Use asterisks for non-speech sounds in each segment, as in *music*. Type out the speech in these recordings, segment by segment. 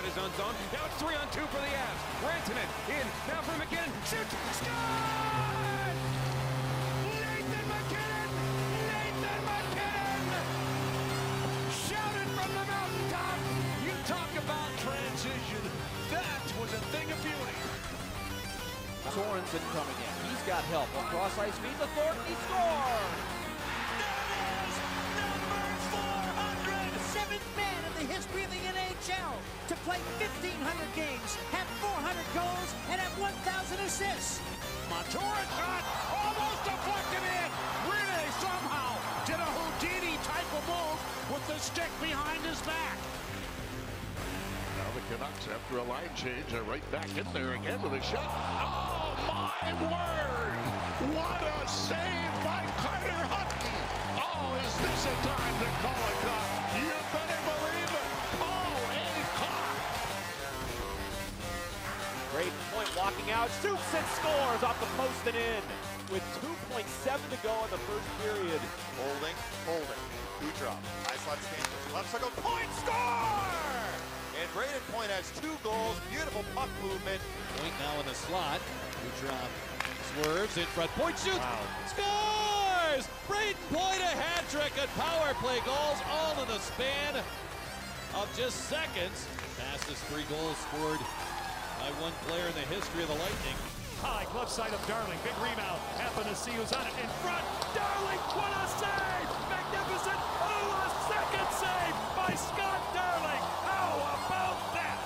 work inside his own zone. Now it's three on two for the Avs. Rantanen in. Now for MacKinnon. Shoots. Scott! Nathan MacKinnon! Nathan MacKinnon! Shouted from the mountaintop. You talk about transition. That was a thing of beauty. Sorensen coming in. He's got help. Across ice feed to Thornton. He scores! Seventh man in the history of the NHL to play 1,500 games, have 400 goals, and have 1,000 assists. Montour shot almost deflected in. Rinne somehow did a Houdini type of move with the stick behind his back. Now the Canucks, after a line change, are right back in there again with a shot. Oh, my word! What a save by Carter Hutton! Oh, is this a time to call a cop? Point out. Shoots and scores off the post and in. With 2.7 to go in the first period. Holding, holding. Kucherov. Nice left skate. Left circle. Point score! And Brayden Point has two goals. Beautiful puck movement. Point now in the slot. Kucherov swerves in front. Point shoots. Scores! Brayden Point a hat trick and power play goals all in the span of just seconds. Fastest three goals scored by one player in the history of the Lightning. High glove side of Darling. Big rebound. Happen to see who's on it in front. Darling, what a save! Magnificent. Oh, a second save by Scott Darling. How about that?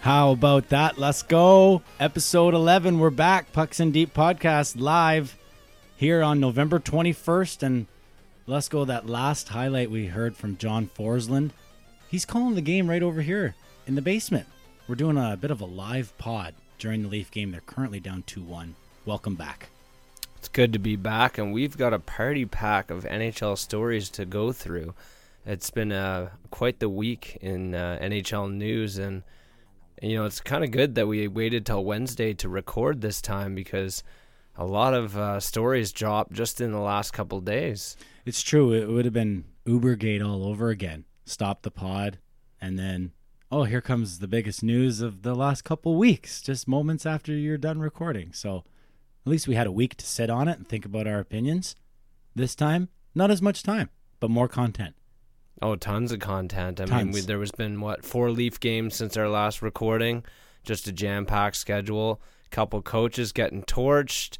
How about that? Let's go. Episode 11. We're back. Pucks and Deep podcast live here on November 21st. And let's go. That last highlight we heard from John Forsland. He's calling the game right over here in the basement. We're doing a bit of a live pod during the Leaf game. They're currently down 2 1. Welcome back. It's good to be back, and we've got a party pack of NHL stories to go through. It's been uh, quite the week in uh, NHL news, and you know it's kind of good that we waited till Wednesday to record this time because a lot of uh, stories dropped just in the last couple days. It's true. It would have been Ubergate all over again. Stop the pod, and then, oh, here comes the biggest news of the last couple weeks, just moments after you're done recording. So at least we had a week to sit on it and think about our opinions. This time, not as much time, but more content. Oh, tons of content. I mean, we, there was been what four Leaf games since our last recording, just a jam-packed schedule. Couple coaches getting torched.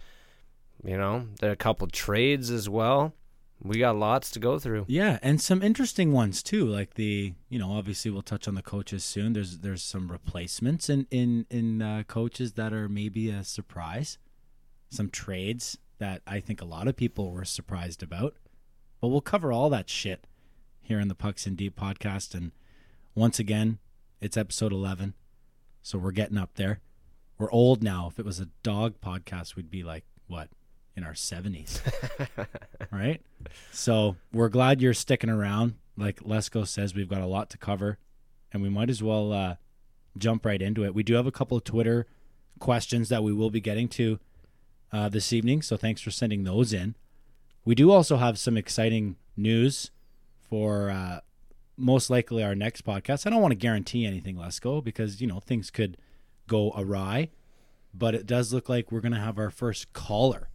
You know, there are a couple trades as well. We got lots to go through. Yeah, and some interesting ones too. Like the, you know, obviously we'll touch on the coaches soon. There's there's some replacements in in in uh, coaches that are maybe a surprise. Some trades that I think a lot of people were surprised about. But we'll cover all that shit here in the Pucks and Deep podcast. And once again, it's episode eleven, so we're getting up there. We're old now. If it was a dog podcast, we'd be like what in our seventies *laughs* right? So we're glad you're sticking around. Like Lesko says, we've got a lot to cover, and we might as well uh, jump right into it. We do have a couple of Twitter questions that we will be getting to uh, this evening, so thanks for sending those in. We do also have some exciting news for uh, most likely our next podcast. I don't want to guarantee anything, Lesko, because you know things could go awry, but it does look like we're going to have our first caller.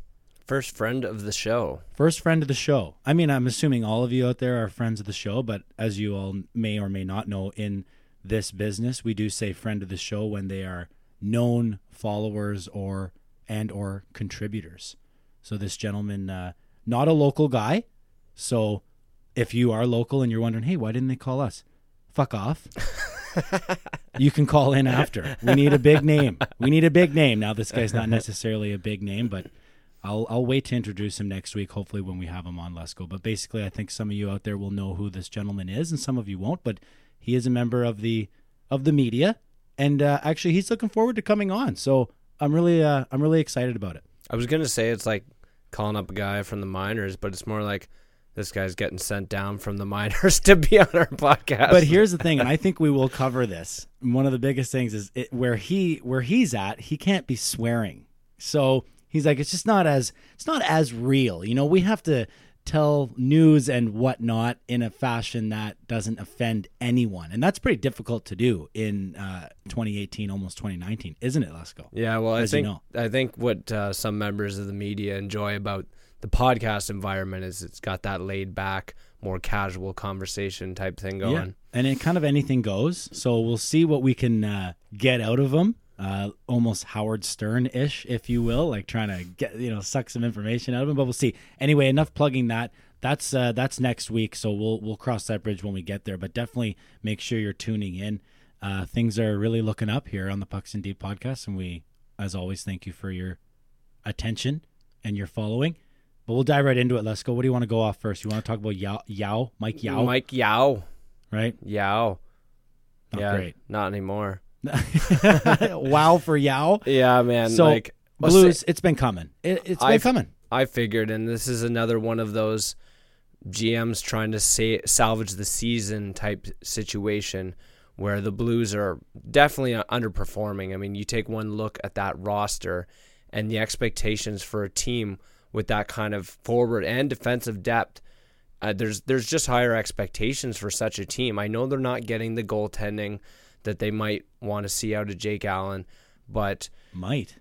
First friend of the show. First friend of the show. I mean, I'm assuming all of you out there are friends of the show, but as you all may or may not know, in this business, we do say friend of the show when they are known followers or and or contributors. So this gentleman, uh, not a local guy. So if you are local and you're wondering, hey, why didn't they call us? Fuck off. *laughs* *laughs* you can call in after. We need a big name. We need a big name. Now this guy's not necessarily a big name, but I'll I'll wait to introduce him next week. Hopefully, when we have him on Let's Go. But basically, I think some of you out there will know who this gentleman is, and some of you won't. But he is a member of the of the media, and uh, actually, he's looking forward to coming on. So I'm really uh, I'm really excited about it. I was gonna say it's like calling up a guy from the minors, but it's more like this guy's getting sent down from the minors *laughs* to be on our podcast. But here's the thing, and I think we will cover this. One of the biggest things is it, where he where he's at, he can't be swearing. So He's like, it's just not as it's not as real. You know, we have to tell news and whatnot in a fashion that doesn't offend anyone, and that's pretty difficult to do in uh, 2018, almost 2019, isn't it, Lesko? Yeah, well, I As you think know. I think what uh, some members of the media enjoy about the podcast environment is it's got that laid back, more casual conversation type thing going. and it kind of anything goes. So we'll see what we can uh, get out of them. Uh, almost Howard Stern ish, if you will, like trying to get you know suck some information out of him. But we'll see. Anyway, enough plugging that. That's uh, that's next week, so we'll we'll cross that bridge when we get there. But definitely make sure you're tuning in. Uh, things are really looking up here on the Pucks and Deep podcast, and we, as always, thank you for your attention and your following. But we'll dive right into it. Let's go. What do you want to go off first? You want to talk about Yeo, Yeo Mike Yeo, Mike Yeo. right? Yeo. Not yeah, great. Not anymore. *laughs* wow for Yeo. Yeah, man. So like Blues, say- it's been coming. It, it's been coming. I figured, and this is another one of those GMs trying to say, salvage the season type situation where the Blues are definitely underperforming. I mean, you take one look at that roster and the expectations for a team with that kind of forward and defensive depth. Uh, there's there's just higher expectations for such a team. I know they're not getting the goaltending that they might want to see out of Jake Allen, but Might.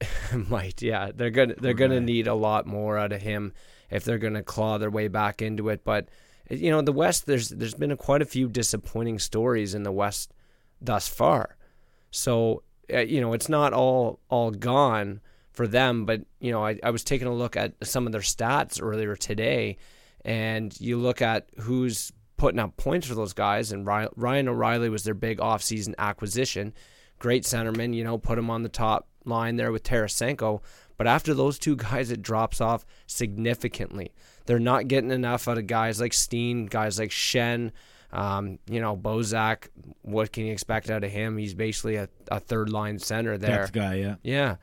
*laughs* might yeah they're gonna they're gonna need a lot more out of him if they're gonna claw their way back into it but you know the west there's there's been a, quite a few disappointing stories in the west thus far so uh, you know it's not all all gone for them but you know I, I was taking a look at some of their stats earlier today and you look at who's putting up points for those guys and Ryan O'Reilly was their big offseason acquisition great centerman, you know, put him on the top line there with Tarasenko. But after those two guys, it drops off significantly. They're not getting enough out of guys like Steen, guys like Schenn, um, you know, Bozak. What can you expect out of him? He's basically a, a third line center there. Depth guy, yeah. Yeah.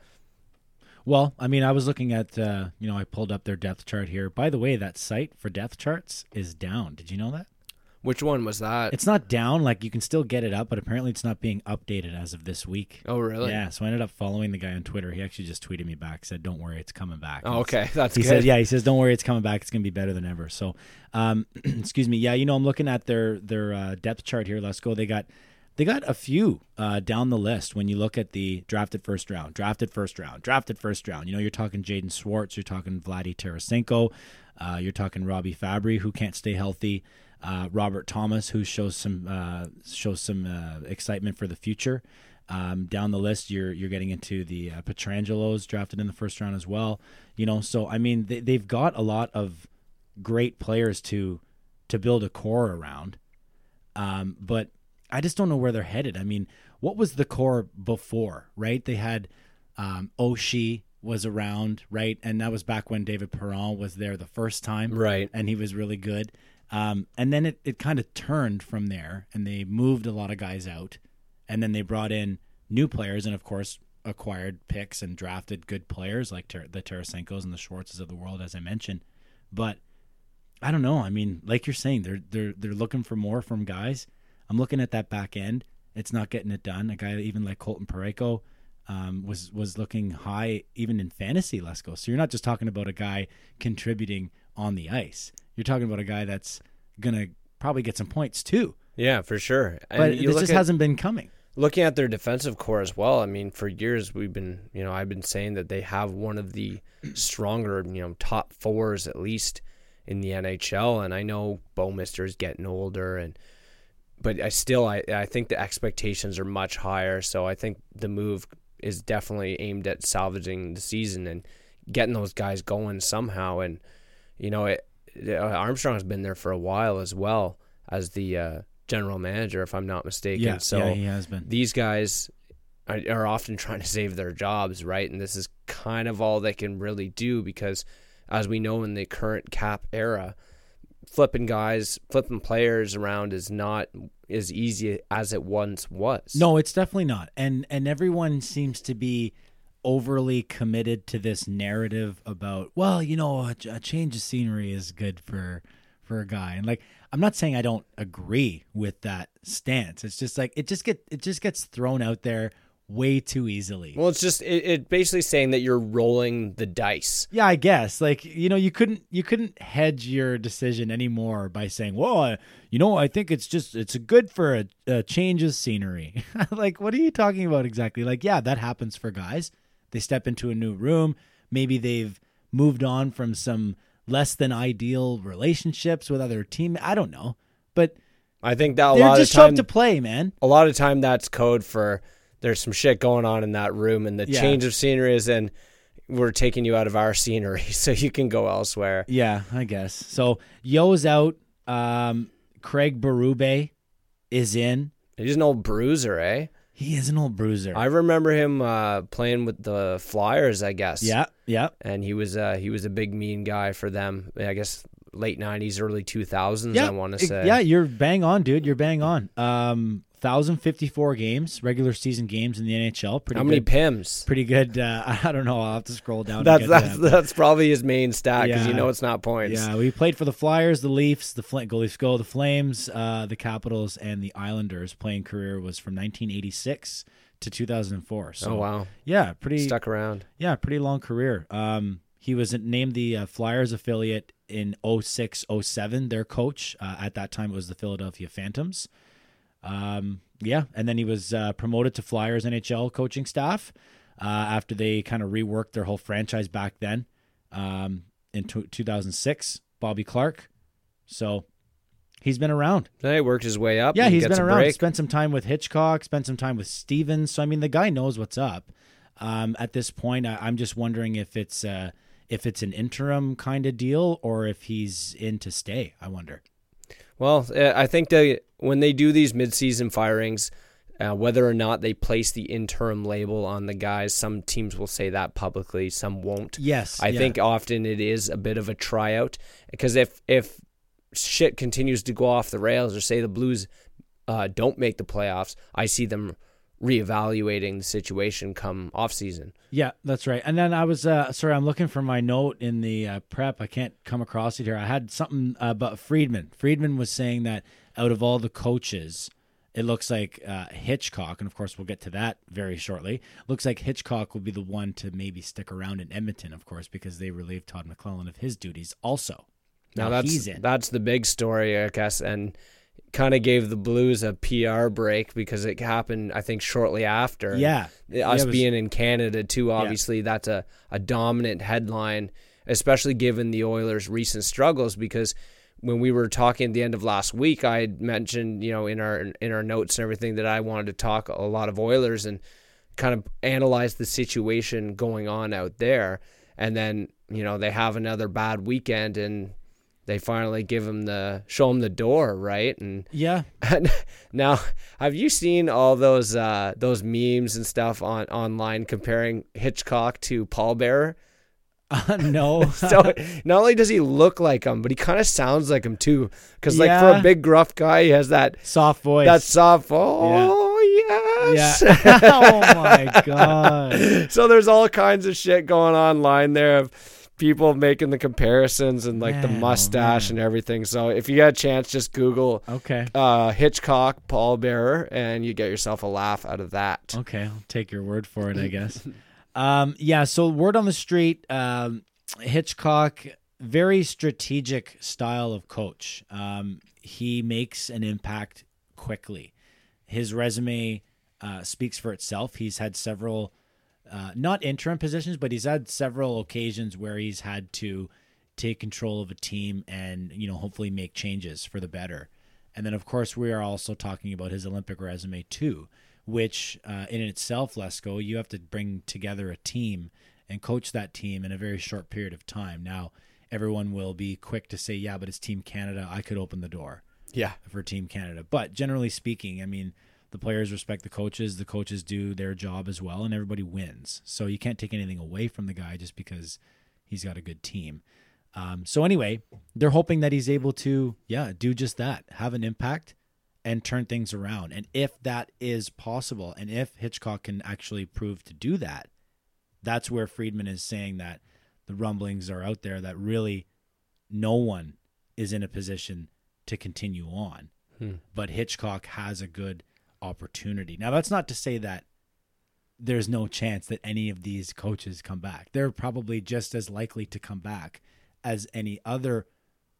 Well, I mean, I was looking at, uh, you know, I pulled up their depth chart here. By the way, that site for depth charts is down. Did you know that? Which one was that? It's not down. Like you can still get it up, but apparently it's not being updated as of this week. oh, really? Yeah. So I ended up following the guy on Twitter. He actually just tweeted me back, said, "Don't worry, it's coming back." Oh, okay. That's he good. said, "Yeah." He says, "Don't worry, it's coming back. It's gonna be better than ever." So, um, *clears throat* excuse me. Yeah, you know, I'm looking at their their uh, depth chart here. Let's go. They got they got a few uh, down the list. When you look at the drafted first round, drafted first round, drafted first round. You know, you're talking Jaden Schwartz, you're talking Vladdy Tarasenko, uh, you're talking Robbie Fabbri, who can't stay healthy. Uh, Robert Thomas, who shows some uh, shows some uh, excitement for the future. Um, down the list, you're you're getting into the uh, Pietrangelos drafted in the first round as well. You know, so I mean, they, they've got a lot of great players to to build a core around. Um, but I just don't know where they're headed. I mean, what was the core before? Right? They had um, Oshie was around, right, and that was back when David Perron was there the first time, Right. and he was really good. Um, and then it, it kind of turned from there, and they moved a lot of guys out, and then they brought in new players, and of course acquired picks and drafted good players like Ter- the Tarasenkos and the Schwartzes of the world, as I mentioned. But I don't know. I mean, like you're saying, they're they're they're looking for more from guys. I'm looking at that back end. It's not getting it done. A guy even like Colton Parayko um, was was looking high even in fantasy. Let's go. So you're not just talking about a guy contributing on the ice. You're talking about a guy that's gonna probably get some points too. Yeah, for sure. But this just at- hasn't been coming. looking at their defensive core as well, I mean, for years we've been, you know, I've been saying that they have one of the *clears throat* stronger, you know, top fours at least in the NHL. And I know Bouwmeester is getting older, and but I still, I, I think the expectations are much higher. So I think the move is definitely aimed at salvaging the season and getting those guys going somehow. And you know, it, Armstrong's been there for a while as well as the uh, general manager, if I'm not mistaken. Yeah, so yeah, he has been. these guys are, are often trying to save their jobs, right? And this is kind of all they can really do because, as we know in the current cap era, flipping guys, flipping players around is not as easy as it once was. No, it's definitely not. And and everyone seems to be overly committed to this narrative about, well, you know, a, a change of scenery is good for for a guy. And like I'm not saying I don't agree with that stance. It's just like it just get it just gets thrown out there way too easily. Well, it's just it, it basically saying that you're rolling the dice. Yeah, I guess. Like you know, you couldn't you couldn't hedge your decision anymore by saying, "Well, I, you know, I think it's just it's good for a, a change of scenery." *laughs* like, what are you talking about exactly? Like, yeah, that happens for guys. They step into a new room. Maybe they've moved on from some less than ideal relationships with other team. I don't know, but I think that a lot just of time show up to play, man. a lot of time that's code for there's some shit going on in that room and the Yeah. change of scenery is in we're taking you out of our scenery *laughs* so you can go elsewhere. Yeah, I guess. So Yeo's out. Um, Craig Berube is in. He's an old bruiser, eh? He is an old bruiser. I remember him uh, playing with the Flyers, I guess. yeah, yeah. and he was uh, he was a big mean guy for them. I guess late '90s, early 2000s. Yeah, I want to say. Yeah, you're bang on, dude. You're bang on. Um, 1,054 games, regular season games in the NHL. Pretty How many good. pims? Pretty good. Uh, *laughs* I don't know. I'll have to scroll down. That's that's that. that's probably his main stat because you know it's not points. Yeah, we played for the Flyers, the Leafs, the Flint, go Leafs go, the Flames, uh, the Capitals, and the Islanders. Playing career was from 1986 to 2004. So, Oh wow, yeah, pretty stuck around. Yeah, pretty long career. Um, he was named the uh, Flyers affiliate in 06, 07, their coach. Uh, at that time, it was the Philadelphia Phantoms. Um, yeah, and then he was uh, promoted to Flyers NHL coaching staff uh, after they kind of reworked their whole franchise back then um, in t- 2006. Bobby Clarke. So he's been around. He worked his way up. Yeah, he's been around. break. Spent some time with Hitchcock. Spent some time with Stevens. So I mean, the guy knows what's up. Um, at this point, I, I'm just wondering if it's uh, if it's an interim kind of deal or if he's in to stay. I wonder. Well, uh, I think that when they do these midseason firings, uh, whether or not they place the interim label on the guys, some teams will say that publicly, some won't. Yes, I yeah. think often it is a bit of a tryout because if if shit continues to go off the rails, or say the Blues uh, don't make the playoffs, I see them reevaluating the situation come off season. Yeah, that's right. And then I was uh, sorry, I'm looking for my note in the uh, prep. I can't come across it here. I had something about Friedman. Friedman was saying that out of all the coaches, it looks like uh, Hitchcock, and of course we'll get to that very shortly. Looks like Hitchcock will be the one to maybe stick around in Edmonton, of course, because they relieved Todd McLellan of his duties. Also, Now, now, that's he's in. that's the big story, I guess, and kind of gave the Blues a PR break because it happened, I think, shortly after. Yeah. us Yeah, was- being in Canada too. Obviously, that's a a dominant headline, especially given the Oilers' recent struggles. Because when we were talking at the end of last week, I had mentioned, you know, in our in our notes and everything that I wanted to talk a lot of Oilers and kind of analyze the situation going on out there. And then, you know, they have another bad weekend and they finally give him the show him the door, right? And yeah, *laughs* now, have you seen all those uh, those memes and stuff on online comparing Hitchcock to Paul Bearer? Uh, *laughs* no. *laughs* So not only does he look like him, but he kind of sounds like him too. Because like for a big gruff guy, he has that soft voice. that soft. Oh yes. yeah. oh *laughs* my god. so there's all kinds of shit going online there of people making the comparisons and like the Man, oh, mustache man. and everything. So if you get a chance, just Google Okay. uh, Hitchcock Paul Bearer and you get yourself a laugh out of that. Okay, I'll take your word for it, I guess. Um, yeah, so word on the street, um, Hitchcock, very strategic style of coach. Um, he makes an impact quickly. His resume uh, speaks for itself. He's had several, uh, not interim positions, but he's had several occasions where he's had to take control of a team and you know hopefully make changes for the better. And then of course we are also talking about his Olympic resume too, which uh, in itself, Lesko, you have to bring together a team and coach that team in a very short period of time. Now everyone will be quick to say, yeah, but it's Team Canada. I could open the door Yeah. for Team Canada. But generally speaking, I mean, the players respect the coaches, the coaches do their job as well, and everybody wins. So you can't take anything away from the guy just because he's got a good team. Um, so anyway, they're hoping that he's able to, yeah, do just that, have an impact and turn things around. And if that is possible, and if Hitchcock can actually prove to do that, that's where Friedman is saying that the rumblings are out there that really no one is in a position to continue on. Hmm. But Hitchcock has a good opportunity. Now, that's not to say that there's no chance that any of these coaches come back. They're probably just as likely to come back as any other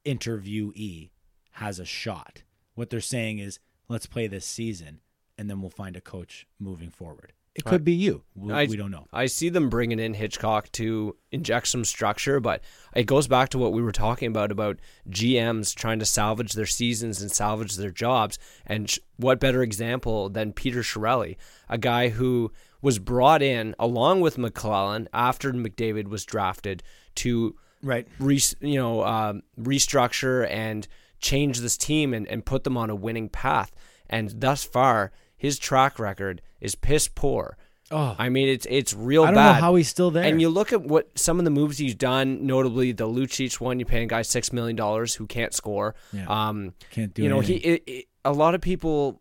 interviewee has a shot. What they're saying is, let's play this season, and then we'll find a coach moving forward. It could be you. We, I- we don't know. I see them bringing in Hitchcock to inject some structure, but it goes back to what we were talking about about GMs trying to salvage their seasons and salvage their jobs. And sh- what better example than Peter Chiarelli, a guy who was brought in along with McLellan after McDavid was drafted to Right. re, you know um, restructure and change this team and, and put them on a winning path. And thus far, his track record is piss poor. Oh, I mean, it's it's real I don't bad. know how he's still there. And you look at what some of the moves he's done, notably the Lucic one. You pay a guy six million dollars who can't score. Yeah. Um, Can't do you know, anything. he it, it, a lot of people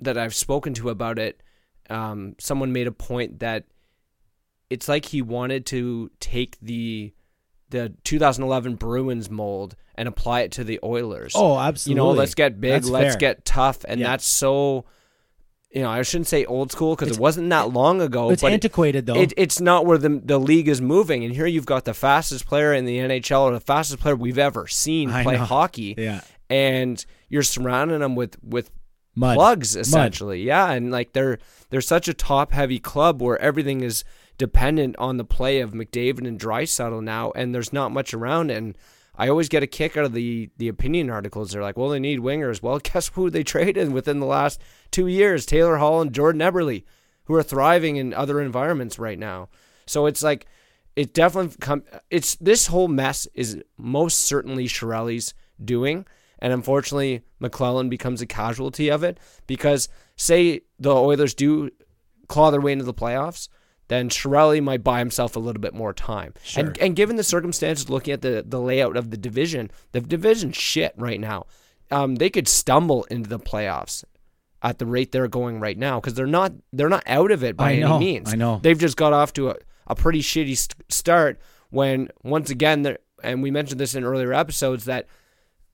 that I've spoken to about it. Um, someone made a point that it's like he wanted to take the the 2011 Bruins mold and apply it to the Oilers. Oh, absolutely. You know, let's get big, That's let's fair. get tough, and Yeah. that's so. You know, I shouldn't say old school because it wasn't that long ago. It's but it- antiquated though. it, it's not where the the league is moving. And here you've got the fastest player in the NHL, or the fastest player we've ever seen I play know. hockey. yeah. And you're surrounding them with with Mud. plugs Mud. essentially. Yeah, and like they're they're such a top heavy club where everything is dependent on the play of McDavid and Draisaitl now, and there's not much around. And I always get a kick out of the the opinion articles. They're like, well, they need wingers. Well, *laughs* guess who they traded within the last two years? Taylor Hall and Jordan Eberle, who are thriving in other environments right now. So it's like it definitely come. It's this whole mess is most certainly Chiarelli's doing, and unfortunately, McLellan becomes a casualty of it because say the Oilers do claw their way into the playoffs, then Chiarelli might buy himself a little bit more time. Sure. And and given the circumstances, looking at the the layout of the division, the division's shit right now. Um, they could stumble into the playoffs at the rate they're going right now because they're not they're not out of it by I any means. I know. they've just got off to a, a pretty shitty st- start. When once again, and we mentioned this in earlier episodes that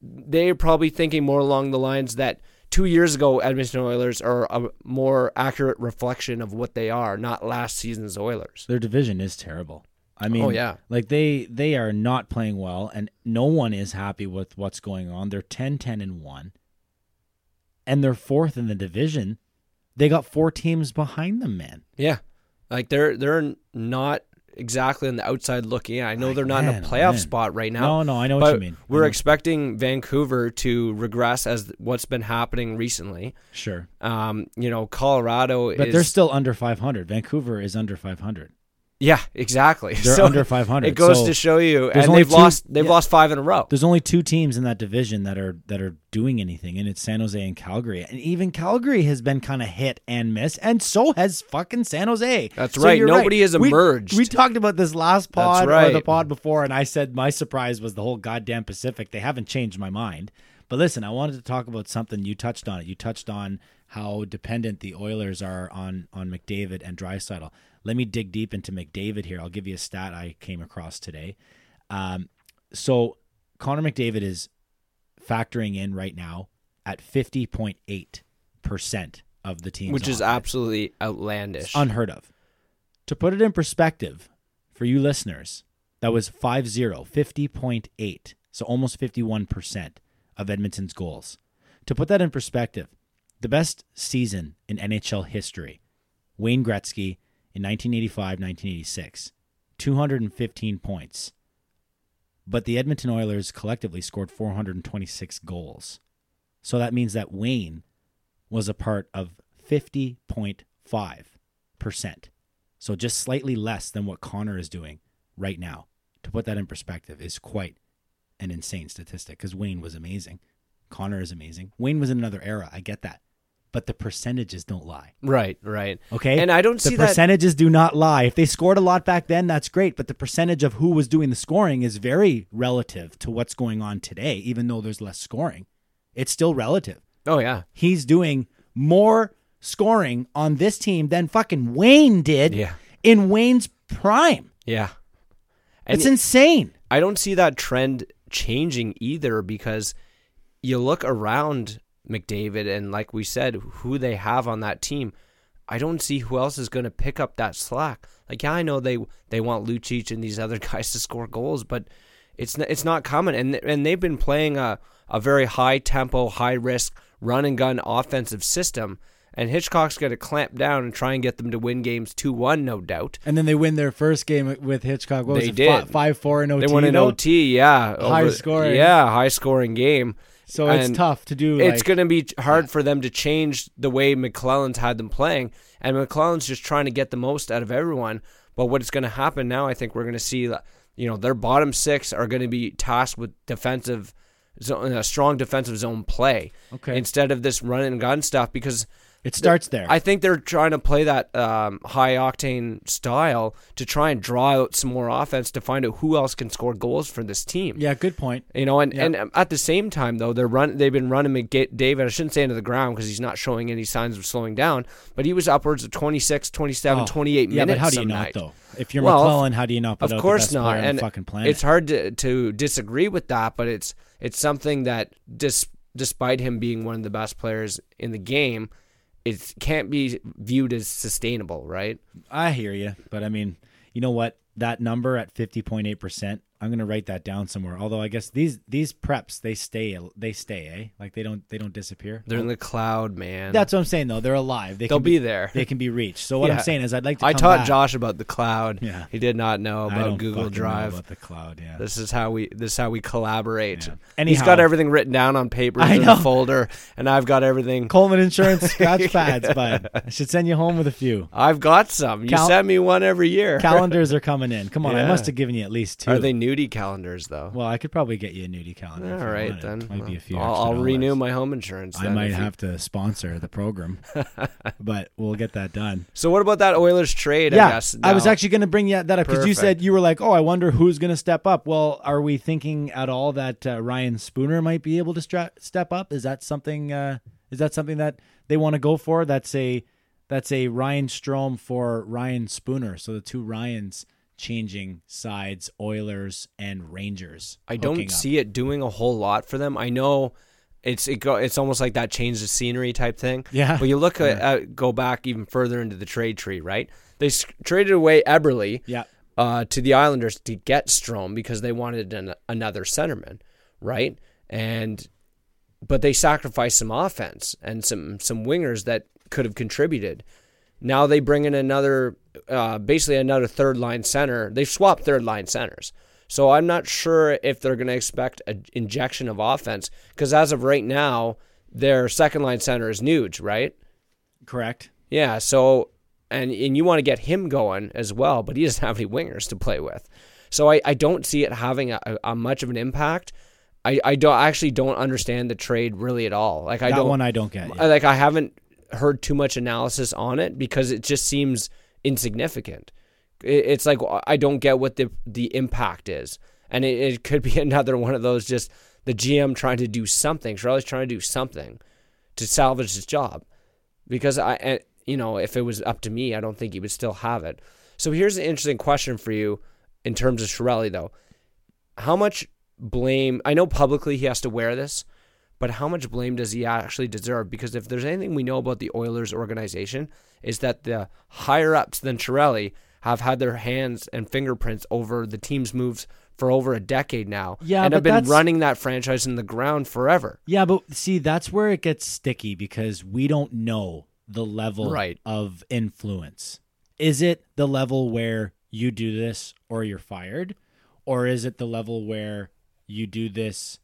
they're probably thinking more along the lines that two years ago Edmonton Oilers are a more accurate reflection of what they are, not last season's Oilers. Their division is terrible. I oh, mean, Oh, yeah. like they they are not playing well, and no one is happy with what's going on. They're 10, 10, and one, and they're fourth in the division. They got four teams behind them, man. Yeah, like they're they're not exactly on the outside looking in. I know they're not in a oh, playoff man. spot right now. No, no, I know what you mean. We're expecting Vancouver to regress as what's been happening recently. Sure, Um, you know, Colorado but is they're still under five hundred. Vancouver is under five hundred. Yeah, exactly. They're So under 500, It goes so to show you, and they've two- lost they've yeah. lost five in a row. There's only two teams in that division that are that are doing anything, and it's San Jose and Calgary. And even Calgary has been kind of hit and miss, and so has fucking San Jose. That's So right. Nobody has emerged. We, talked about this last pod That's or the pod before, and I said my surprise was the whole goddamn Pacific. They haven't changed my mind. But listen, I wanted to talk about something you touched on. It. You touched on how dependent the Oilers are on on McDavid and Draisaitl. Let me dig deep into McDavid here. I'll give you a stat I came across today. Um, so Connor McDavid is factoring in right now at 50.8% of the team, which is offense. absolutely outlandish. unheard of. To put it in perspective for you listeners, that was 5 0, 50.8, so almost 51% of Edmonton's goals. To put that in perspective, the best season in NHL history, Wayne Gretzky in 1985 1986, 215 points. But the Edmonton Oilers collectively scored 426 goals. So that means that Wayne was a part of 50.5%. So just slightly less than what Connor is doing right now. To put that in perspective is quite an insane statistic because Wayne was amazing. Connor is amazing. Wayne was in another era. I get that. But the percentages don't lie. right, right. Okay. And I don't the see that percentages do not lie. If they scored a lot back then, that's great. But the percentage of who was doing the scoring is very relative to what's going on today, even though there's less scoring. It's still relative. Oh yeah. He's doing more scoring on this team than fucking Wayne did Yeah. in Wayne's prime. Yeah. And It's insane. I don't see that trend changing either because you look around McDavid and like we said, who they have on that team. I don't see who else is going to pick up that slack. Like, yeah, I know they they want Lucic and these *laughs* other guys to score goals, but it's n- it's not coming. And and they've been playing a a very high tempo, high risk run and gun offensive system. And Hitchcock's going to clamp down and try and get them to win games two one, no doubt. And then they win their first game with Hitchcock. What was They it? did. Five four in OT. They won in? OT, yeah, High scoring. yeah, high scoring game. So it's And tough to do. it's like- going to be hard for them to change the way McLellan's had them playing, and McLellan's just trying to get the most out of everyone. But what's going to happen now? I think we're going to see you know their bottom six are going to be tasked with defensive, zone, a uh, strong defensive zone play Okay. instead of this run and gun stuff because. It starts there. I think they're trying to play that um, high octane style to try and draw out some more offense to find out who else can score goals for this team. yeah, good point. You know, and, Yeah. and at the same time though, they're run they've been running McDavid. I shouldn't say into the ground because he's not showing any signs of slowing down, but he was upwards of 26, 27, Oh, 28 yeah, minutes. but how do you not night. though? If you're Well, McLellan, how do you not put Of course not, and fucking planet? it's hard to, to disagree with that, but it's it's something that dis, despite him being one of the best players in the game, it can't be viewed as sustainable, right? I hear you, but I mean, you know what? That number at fifty point eight percent, I'm gonna write that down somewhere. Although I guess these these preps they stay they stay, eh? Like they don't they don't disappear. They're in the cloud, man. That's what I'm saying though. They're alive. They They'll can be there. They can be reached. So what Yeah. I'm saying is, I'd like to. I taught back. Josh about the cloud. Yeah. He did not know about Google Drive. about the cloud. Yeah. This is how we this is how we collaborate. Yeah. He's got everything written down on paper in a folder, and I've got everything. Coleman Insurance scratch *laughs* pads, bud. I should send you home with a few. I've got some. You Cal- send me one every year. Calendars *laughs* are coming in. Come on, I must have given you at least two. Are they nudie calendars though? Well, I could probably get you a nudie calendar. All right then. Might be a few. I'll, I'll renew my home insurance. I might if you- have to sponsor the program, *laughs* but we'll get that done. So what about that Oilers trade? yeah, I guess I was actually going to bring you that up because you said you were like, "Oh, I wonder who's going to step up." Well, are we thinking at all that uh, Ryan Spooner might be able to stra- step up? Is that something? Uh, is that something that they want to go for? That's a that's a Ryan Strome for Ryan Spooner. So the two Ryans changing sides, Oilers and Rangers. I don't see it doing a whole lot for them. I know it's it go, it's almost like that change the scenery type thing. Yeah. But you look at, at go back even further into the trade tree, right? They s- traded away Eberle Yeah. uh, to the Islanders to get Strome because they wanted an, another centerman, right? And but they sacrificed some offense and some some wingers that could have contributed. Now they bring in another, uh, basically another third line center. They've swapped third line centers. So I'm not sure if they're going to expect an injection of offense because as of right now, their second line center is Nuge, right? Correct. Yeah. So and and you want to get him going as well, but he doesn't have any wingers to play with. So I, I don't see it having a, a much of an impact. I, I don't I actually don't understand the trade really at all. Like I that don't one I don't get. I- like I haven't heard too much analysis on it because it just seems insignificant. It's like I don't get what the the impact is, and it, it could be *laughs* another one of those just the GM trying to do something. Charlie's trying to do something to salvage his job because I, you know, if it was up to me, I don't think he would still have it. So here's an interesting question for you in terms of Chiarelli, though. How much blame? I know publicly he has to wear this, but how much blame does he actually deserve? Because if there's anything we know about the Oilers organization, is that the higher ups than Chiarelli have had their hands and fingerprints over the team's moves for over a decade now, Yeah, and have been running that franchise in the ground forever. Yeah, but see, that's where it gets sticky because we don't know the level Right. of influence. Is it the level where you do this or you're fired? Or is it the level where you do this,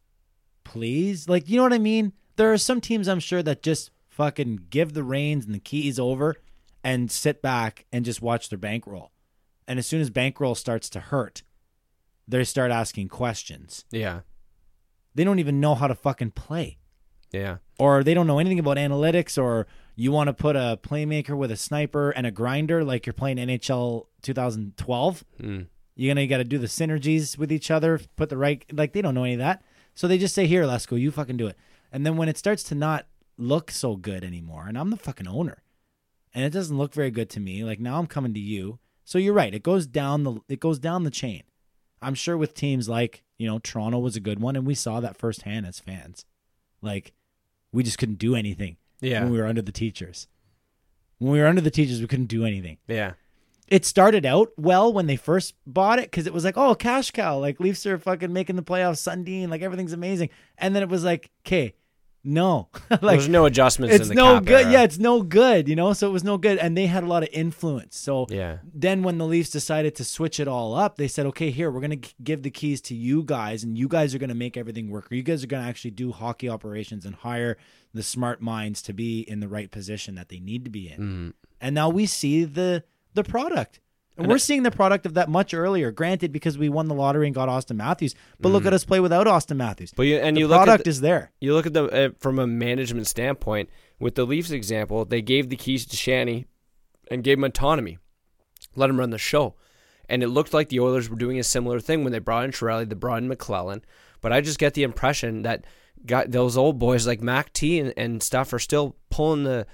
please? Like, you know what I mean? There are some teams I'm sure that just fucking give the reins and the keys over and sit back and just watch their bankroll. And as soon as bankroll starts to hurt, they start asking questions. Yeah, They don't even know how to fucking play yeah. or they don't know anything about analytics or you want to put a playmaker with a sniper and a grinder like you're playing NHL 2012 Mm. you're gonna got to do the synergies with each other put the right like they don't know any of that so they just say here let's you fucking do it and then when it starts to not look so good anymore and i'm the fucking owner and it doesn't look very good to me like now i'm coming to you so you're right it goes down the it goes down the chain i'm sure with teams like you know toronto was a good one and we saw that firsthand as fans like we just couldn't do anything Yeah. when we were under the teachers. When we were under the teachers, we couldn't do anything. Yeah. It started out well when they first bought it because it was like, oh, cash cow, like Leafs are fucking making the playoffs, Sundin, like everything's amazing. And then it was like, okay, no, *laughs* like There's no adjustments it's in the no good. era. Yeah, it's no good. You know, so it was no good, and they had a lot of influence. So Yeah. then when the Leafs decided to switch it all up, they said, okay, here we're gonna give the keys to you guys, and you guys are gonna make everything work. Or you guys are gonna actually do hockey operations and hire the smart minds to be in the right position that they need to be in. Mm-hmm. And now we see the the product. And we're seeing the product of that much earlier. Granted, because we won the lottery and got Auston Matthews, but look at us play without Auston Matthews. Mm-hmm. But you and the you look at product the- is there. you look at the uh, from a management standpoint with the Leafs example, they gave the keys to Shanny and gave him autonomy, let him run the show, and it looked like the Oilers were doing a similar thing when they brought in Chiarelli, they brought in McLellan. But I just get the impression that got those old boys like Mac T and, and stuff are still pulling the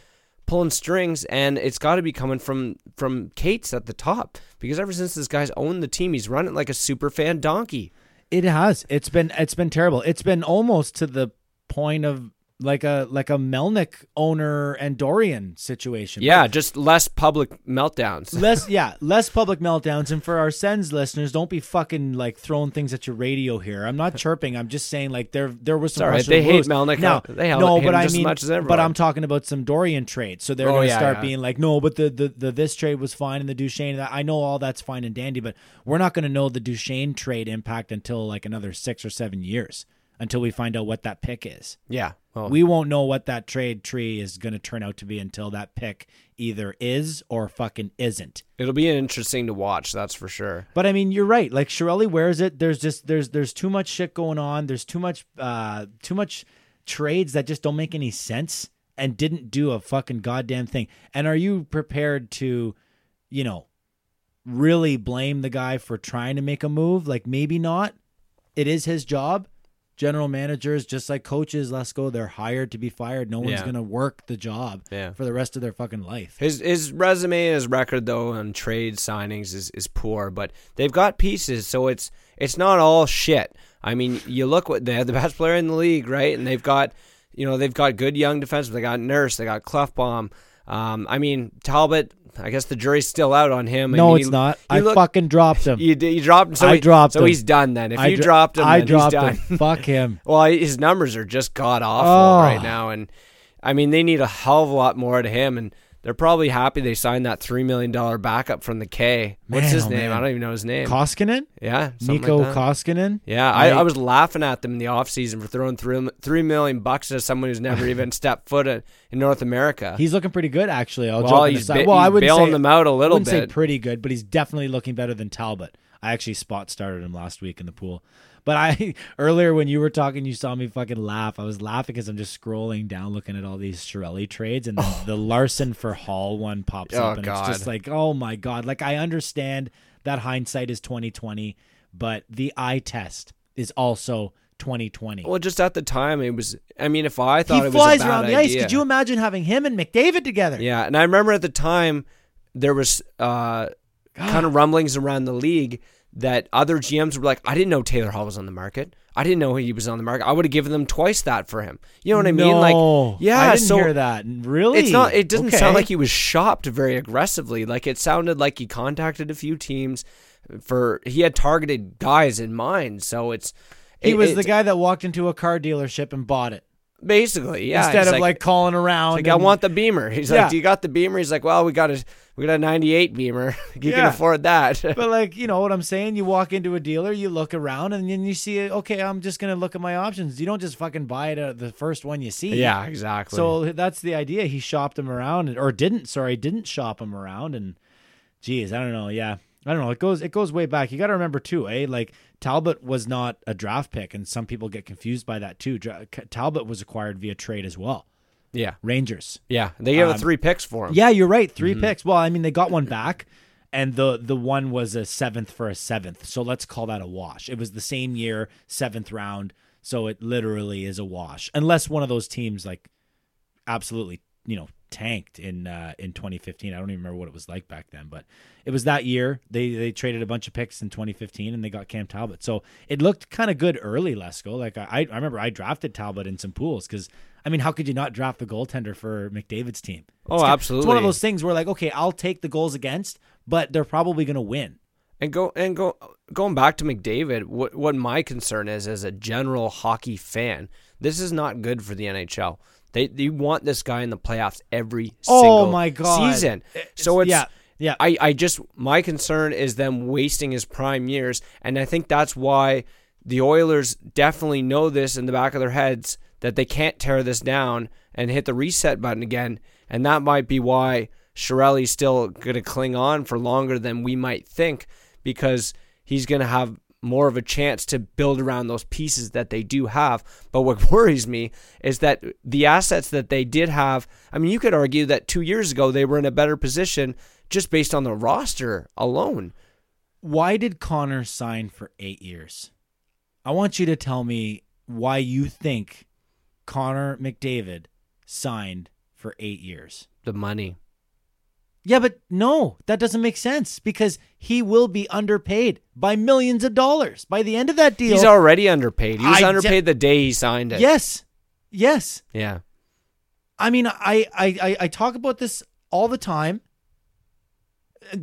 pulling strings, and it's got to be coming from from Katz at the top because ever since this guy's owned the team, he's running like a super fan donkey. It has. It's been it's been terrible. It's been almost to the point of like a like a Melnyk owner and Dorion situation. Yeah, just less public meltdowns. *laughs* less yeah, less public meltdowns. And for our Sens listeners, don't be fucking like throwing things at your radio here. I'm not chirping. I'm just saying like there there was some. All right. They hate. Melnyk. Now, They hate no, but I just as mean, much as but. I'm talking about some Dorion trades. So they're Oh, going to yeah, start yeah. being like, no, but the, the the this trade was fine and the Duchene. That I know all that's fine and dandy, but we're not going to know the Duchene trade impact until like another six or seven years until we find out what that pick is. Yeah. Well, We won't know what that trade tree is going to turn out to be until that pick either is or fucking isn't. it'll be interesting to watch. That's for sure. But I mean, you're right. Like Chiarelli wears it. There's just there's there's too much shit going on. There's too much uh too much trades that just don't make any sense and didn't do a fucking goddamn thing. And are you prepared to, you know, really blame the guy for trying to make a move? Like maybe not. It is his job. General managers, just like coaches, let's go. They're hired to be fired. No one's Yeah. gonna work the job Yeah. for the rest of their fucking life. His his resume and his record though on trade signings is, is poor, but they've got pieces, so it's it's not all shit. I mean, you look what they have the best player in the league, right? And they've got you know they've got good young defensemen. They got Nurse, they got Klefbom. Um, I mean Talbot. I guess the jury's still out on him. No, mean, it's he- not. he I looked- fucking dropped him. You, you dropped him. So I he, dropped So him. he's done then. If I you dro- dropped him, I dropped he's done. him. *laughs* Fuck him. Well, his numbers are just god awful Oh. right now, and I mean they need a hell of a lot more to him, and they're probably happy they signed that three million dollar backup from the K. What's Man, his oh, name? man. I don't even know his name. Koskinen? yeah, Nico like. Koskinen? Yeah, I. I was laughing at them in the offseason for throwing three, three million bucks at someone who's never even *laughs* stepped foot in, in North America. He's looking pretty good, actually. I'll Well, he's ba- well, I wouldn't bailing say, them out a little I wouldn't say bit. pretty good, but he's definitely looking better than Talbot. I actually spot started him last week in the pool. But I *laughs* earlier when you were talking, you saw me fucking laugh. I was laughing because I'm just scrolling down, looking at all these Chiarelli trades, and then the Larsson for Hall one pops Oh, up, and it's just like, oh my god! Like I understand that hindsight is 2020, but the eye test is also 2020. well, just at the time, it was. I mean, if I thought he it was flies a bad around the ice. idea- Could you imagine having him and McDavid together? Yeah, and I remember at the time there was uh, *gasps* kind of rumblings around the league that other GMs were like, "I didn't know Taylor Hall was on the market. I didn't know he was on the market. I would have given them twice that for him." You know what I mean? No, Like, yeah, I didn't so hear that. Really? It's not. It doesn't Okay. sound like he was shopped very aggressively. Like it sounded like he contacted a few teams for he had targeted guys in mind. So it's He it- was the guy that walked into a car dealership and bought it basically yeah. instead of like, calling around. Like I want the Beamer. He's Yeah. like, "Do you got the Beamer?" He's like, "Well, we got a we got a '98 Beamer. *laughs* you can afford that." *laughs* But like you know what I'm saying, you walk into a dealer, you look around, and then you see, okay, I'm just gonna look at my options. You don't just fucking buy it the first one you see. yeah, exactly. So that's the idea. He shopped him around, or didn't? Sorry, didn't shop him around. And geez, I don't know. Yeah, I don't know. It goes it goes way back. You got to remember too, eh? Like Talbot was not a draft pick, and some people get confused by that too. Talbot was acquired via trade as well. yeah, Rangers. yeah, they gave Um, him three picks for him. Yeah, you're right. 3 picks. Well, I mean, they got one back, and the the one was a seventh for a seventh. So let's call that a wash. It was the same year, seventh round. So it literally is a wash, unless one of those teams like absolutely, you know, tanked in uh, in 2015. I don't even remember what it was like back then, but it was that year. They they traded a bunch of picks in 2015, and they got Cam Talbot. So it looked kind of good early, Lesko. Like I I remember I drafted Talbot in some pools because I mean, how could you not draft the goaltender for McDavid's team? Oh, ki- It's one of those things where like, okay, I'll take the goals against, but they're probably going to win. And go and go going back to McDavid, what what my concern is as a general hockey fan, this is not good for the NHL. They they want this guy in the playoffs every Oh, single my God. season. So it's yeah, yeah. I, I just my concern is them wasting his prime years, and I think that's why the Oilers definitely know this in the back of their heads that they can't tear this down and hit the reset button again, and that might be why Chiarelli's still going to cling on for longer than we might think because he's going to have more of a chance to build around those pieces that they do have. But what *laughs* worries me is that the assets that they did have, I mean, you could argue that two years ago they were in a better position just based on the roster alone. Why did Connor sign for eight years? I want you to tell me why you think Connor McDavid signed for eight years. The money. Yeah, but no, that doesn't make sense because he will be underpaid by millions of dollars by the end of that deal. He's already underpaid. He was I underpaid the day he signed it. yes, yes. Yeah. I mean, I, I, I, I talk about this all the time.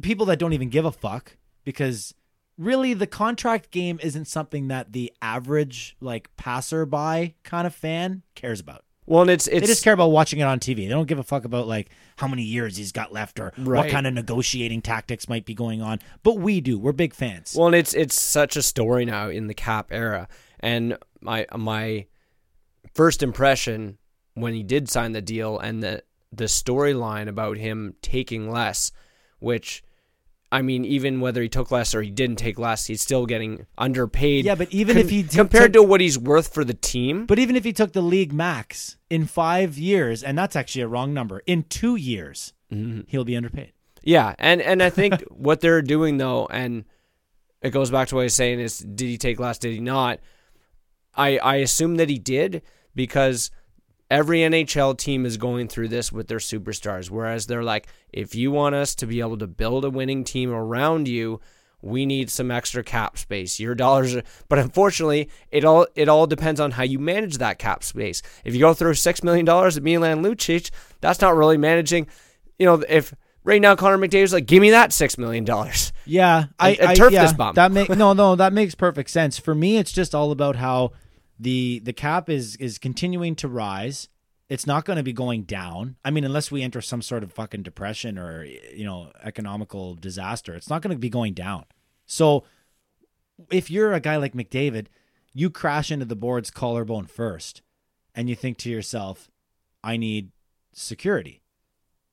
People that don't even give a fuck because really the contract game isn't something that the average like passerby kind of fan cares about. Well, and it's it's they just care about watching it on TV. They don't give a fuck about like how many years he's got left or what kind of negotiating tactics might be going on. But we do. We're big fans. Well, and it's it's such a story now in the cap era, and my my first impression when he did sign the deal and the the storyline about him taking less, which I mean, even whether he took less or he didn't take less, he's still getting underpaid. Yeah, but even if he t- compared took- to what he's worth for the team, But even if he took the league max in five years, and that's actually a wrong number, in two years, Mm-hmm. he'll be underpaid. Yeah, and and I think *laughs* what they're doing though, and it goes back to what I was saying is, did he take less? Did he not? I I assume that he did because every NHL team is going through this with their superstars. Whereas they're like, if you want us to be able to build a winning team around you, we need some extra cap space. Your dollars, are, but unfortunately, it all it all depends on how you manage that cap space. If you go through six million dollars at Milan Lucic, that's not really managing. You know, if right now Connor McDavid's like, give me that six million dollars. Yeah, I, and I turf yeah, this bum. That make *laughs* no, no, that makes perfect sense. For me, it's just all about how the the cap is is continuing to rise. It's not going to be going down. I mean, unless we enter some sort of fucking depression or you know economical disaster, it's not going to be going down. So, if you're a guy like McDavid, you crash into the board's collarbone first, and you think to yourself, "I need security."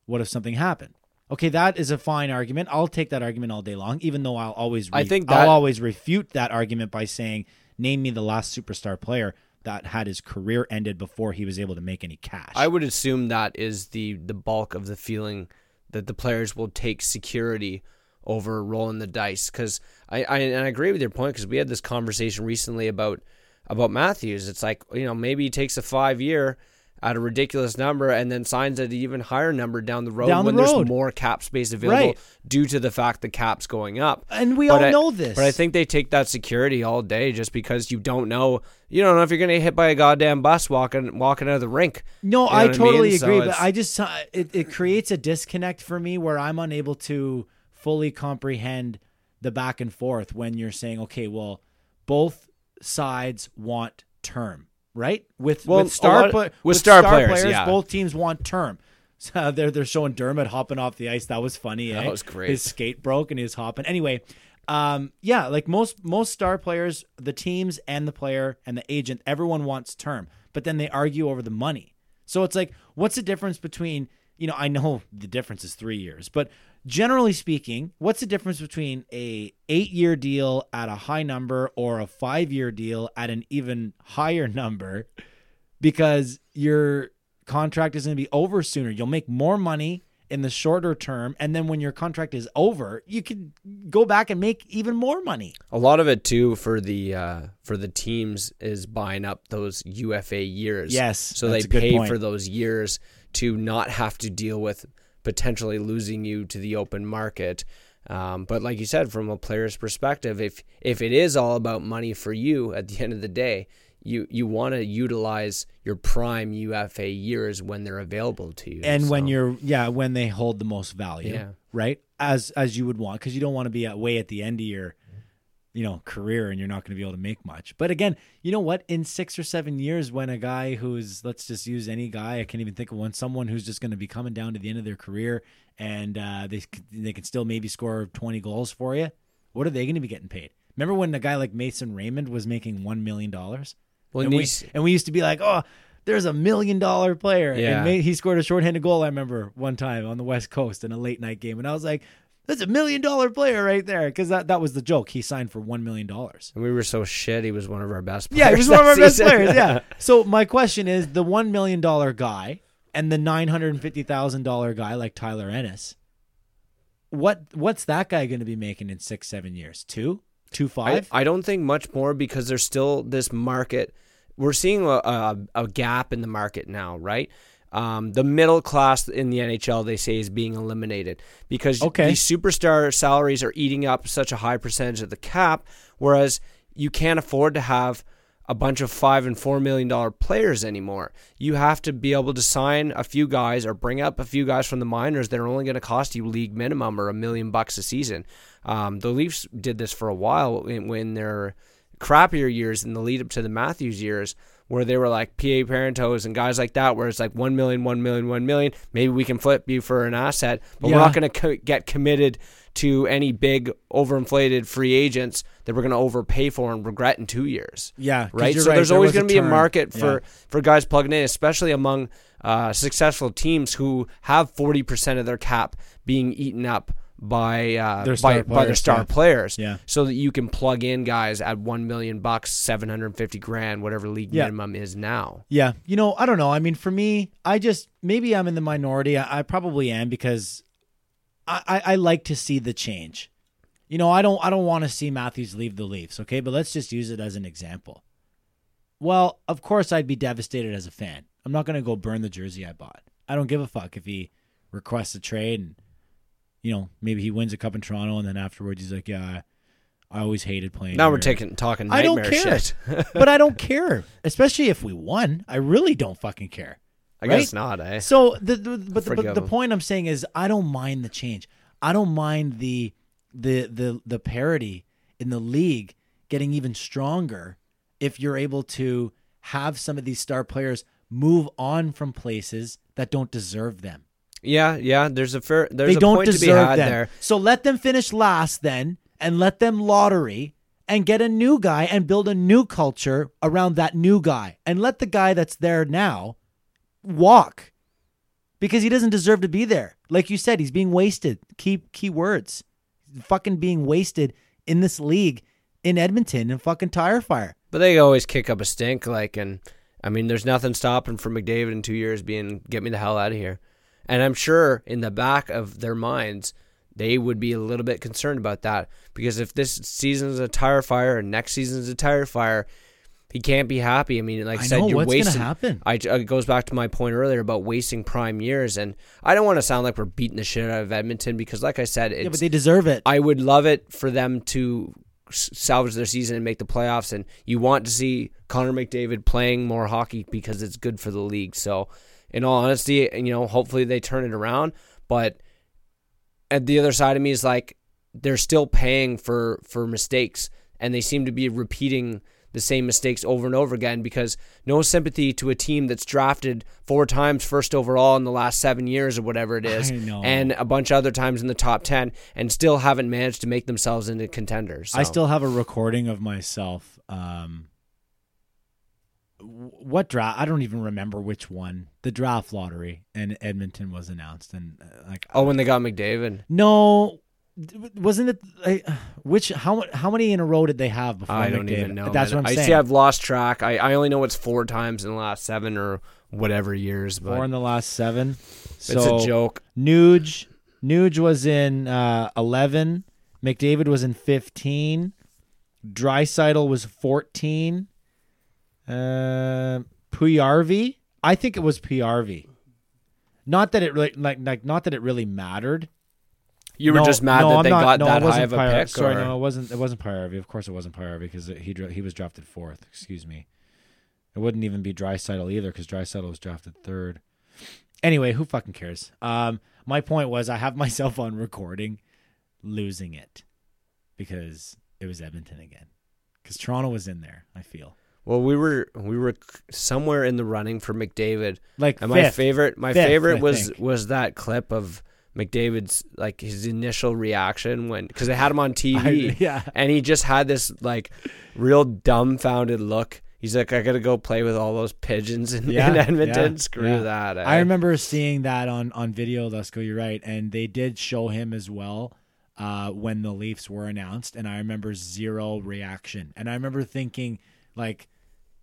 What if something happened? Okay, that is a fine argument. I'll take that argument all day long, even though I'll always I re- think I'll always refute that argument by saying, "Name me the last superstar player that had his career ended before he was able to make any cash." I would assume that is the the bulk of the feeling that the players will take security over rolling the dice. Because I, I and I agree with your point because we had this conversation recently about about Matthews. It's like you know maybe he takes a five year at a ridiculous number and then signs at an even higher number down the road Down the when road. there's more cap space available Right. due to the fact the cap's going up. And we But all I- know this. But I think they take that security all day just because you don't know you don't know if you're going to get hit by a goddamn bus walking walking out of the rink. No, You know I totally mean? So agree, but I just uh, it, it creates a disconnect for me where I'm unable to fully comprehend the back and forth when you're saying, okay, well, both sides want term, right? With Well, with star lot- pla- with star players, yeah. both teams want term. *laughs* So they're they're showing Dermot hopping off the ice. That was funny. That eh? was great. His skate broke and he was hopping. Anyway, um, yeah, like most most star players, the teams and the player and the agent, everyone wants term, but then they argue over the money. So it's like, what's the difference between you know? I know *laughs* the difference is three years, but generally speaking, what's the difference between a eight year deal at a high number or a five year deal at an even higher number? Because your contract is going to be over sooner. You'll make more money in the shorter term, and then when your contract is over, you can go back and make even more money. A lot of it too for the uh, for the teams is buying up those UFA years. Yes, so they pay point. for those years to not have to deal with potentially losing you to the open market. Um, but like you said, from a player's perspective, if if it is all about money for you at the end of the day, you you want to utilize your prime UFA years when they're available to you. and when you're yeah when they hold the most value Yeah. right as as you would want because you don't want to be at way at the end of your you know career and you're not going to be able to make much but again you know what in six or seven years when a guy who's let's just use any guy i can't even think of one someone who's just going to be coming down to the end of their career and uh, they they can still maybe score 20 goals for you what are they going to be getting paid remember when a guy like mason raymond was making one million dollars Well, and we, and we used to be like, oh, there's a million dollar player. Yeah. And he scored a shorthanded goal, I remember, one time on the West Coast in a late night game. And I was like, that's a million dollar player right there. Because that, that was the joke. He signed for $1 million. and we were so shit. He was one of our best. Players Yeah, he was one of our that best season. players. Yeah. So my question is the $1 million guy and the $950,000 guy like Tyler Ennis, what what's that guy going to be making in six, seven years? Two? Two, I, five? I don't think much more because there's still this market. We're seeing a, a, a gap in the market now, right? Um, the middle class in the NHL, they say, is being eliminated because Okay. these superstar salaries are eating up such a high percentage of the cap, whereas you can't afford to have a bunch of five and four million dollar players anymore. You have to be able to sign a few guys or bring up a few guys from the minors that are only going to cost you league minimum or a million bucks a season. Um, the Leafs did this for a while when, when their crappier years in the lead up to the Matthews years, where they were like PA Parenteaus and guys like that, where it's like one million, one million, one million. Maybe we can flip you for an asset, but we're not going to co- get committed to any big overinflated free agents that we're going to overpay for and regret in two years. Yeah, right. So right, there's there always going to be a market for Yeah. for guys plugging in, especially among uh, successful teams who have 40% of their cap being eaten up by uh, Their by, star by their players, star yeah. players. Yeah. So that you can plug in guys at one million bucks, 750 grand, whatever league Yeah. minimum is now. Yeah, you know, I don't know. I mean, for me, I just maybe I'm in the minority. I, I probably am because I, I, I like to see the change. You know, I don't I don't want to see Matthews leave the Leafs. Okay, but let's just use it as an example. Well, of course, I'd be devastated as a fan. I'm not going to go burn the jersey I bought. I don't give a fuck if he requests a trade and you know maybe he wins a cup in Toronto and then afterwards he's like, yeah, I, always hated playing. Now we're here." taking talking I don't care, shit. *laughs* but I don't *laughs* care, especially if we won. I really don't fucking care. I right? guess not, eh? So the, the but, the, but the point I'm saying is I don't mind the change. I don't mind the the the the parity in the league getting even stronger if you're able to have some of these star players move on from places that don't deserve them. Yeah, yeah. There's a fair. There's they a don't point to be deserve had them. there. So let them finish last then and let them lottery and get a new guy and build a new culture around that new guy and let the guy that's there now walk because he doesn't deserve to be there. Like you said, he's being wasted. Key key words. Fucking being wasted in this league in Edmonton and fucking tire fire. But they always kick up a stink. Like, and I mean, there's nothing stopping for McDavid in two years being get me the hell out of here. And I'm sure in the back of their minds, they would be a little bit concerned about that because if this season is a tire fire and next season is a tire fire, he can't be happy. I mean, like I, I said, know, you're what's gonna wasting. happen? I uh, it goes back to my point earlier about wasting prime years, and I don't want to sound like we're beating the shit out of Edmonton because, like I said, it's, yeah, but they deserve it. I would love it for them to salvage their season and make the playoffs. And you want to see Connor McDavid playing more hockey because it's good for the league. So, in all honesty, you know, hopefully they turn it around. But at the other side of me is like they're still paying for for mistakes, and they seem to be repeating the same mistakes over and over again because no sympathy to a team that's drafted four times first overall in the last seven years or whatever it is and a bunch of other times in the top 10 and still haven't managed to make themselves into contenders. I still have a recording of myself. Um, what draft? I don't even remember which one. The draft lottery and Edmonton was announced, and uh, like, Oh, when they got McDavid. no, wasn't it? Like, *sighs* which how how many in a row did they have before? I don't even know. That's man. what I'm I saying. see I've lost track. I, I only know it's four times in the last seven or whatever years, but Four in the last seven. it's a joke. Nuge, Nuge was in uh, eleven. McDavid was in fifteen. Draisaitl was fourteen. Uh, Puljujarvi, I think it was Puljujarvi. Not that it really like like not that it really mattered. You were No, just mad no, that I'm they not- got no, that high of a pick. Sorry, or- no, it wasn't. It wasn't Puljujarvi. Of course, it wasn't Puljujarvi because he he was drafted fourth. Excuse me. It wouldn't even be Draisaitl either because Draisaitl was drafted third. Anyway, who fucking cares? Um, my point was I have *laughs* myself on recording losing it because it was Edmonton again. Because Toronto was in there, I feel. Well, we were we were somewhere in the running for McDavid. Like and my favorite my Fifth, I favorite was think. was that clip of McDavid's like his initial reaction when because they had him on TV. *laughs* I- *laughs* yeah. and he just had this like real dumbfounded look. He's like, I gotta go play with all those pigeons in, Yeah, in Edmonton. yeah, Screw yeah. that. eh? I remember seeing that on on video, Lesko. You're right, and they did show him as well uh, when the Leafs were announced, and I remember zero reaction, and I remember thinking like,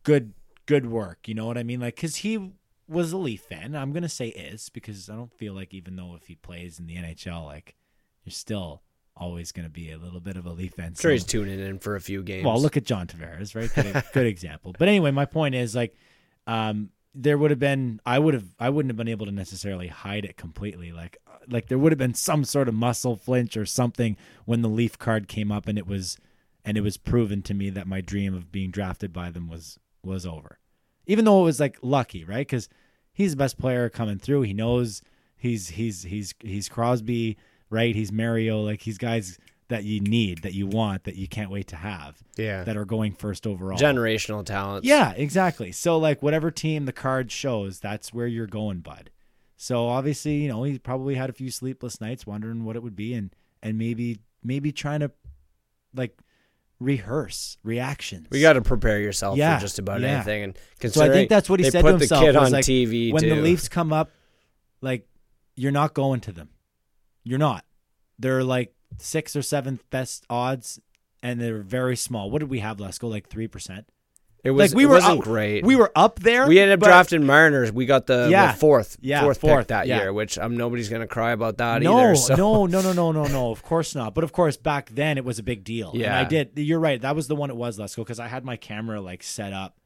good good work, you know what I mean? Like, cause he was a Leaf fan. I'm gonna say is because I don't feel like even though if he plays in the NHL, like you're still always gonna be a little bit of a Leaf fan. sure so- he's tuning in for a few games. well, look at John Tavares, right? Good, good example. But anyway, my point is like, um, there would have been, I would have, I wouldn't have been able to necessarily hide it completely. Like, like there would have been some sort of muscle flinch or something when the Leaf card came up, and it was, and it was proven to me that my dream of being drafted by them was was over. Even though it was like lucky, right? Because he's the best player coming through. He knows he's he's he's he's Crosby, right? He's Mario. Like he's guys that you need, that you want, that you can't wait to have. Yeah. That are going first overall. generational talents. Yeah, exactly. So like whatever team the card shows, that's where you're going, bud. So obviously, you know, he probably had a few sleepless nights wondering what it would be and and maybe maybe trying to like rehearse reactions. We got to prepare yourself Yeah, for just about yeah. anything. And So I think that's what he said to himself. the kid on like, TV when too. the Leafs come up, like you're not going to them. You're not. They're like sixth or seventh best odds, and they're very small. What did we have? Let's go like three percent. It was like we it were wasn't up- great. We were up there. We ended up but- drafting Marner. We got the, the fourth, Yeah, fourth, fourth, pick that yeah. year, which um, nobody's gonna cry about that no, either. *laughs* So. no, no, no, no, no, no. Of course not. But of course, back then it was a big deal. and Yeah. I did. You're right. That was the one it was. Let's go because I had my camera like set up,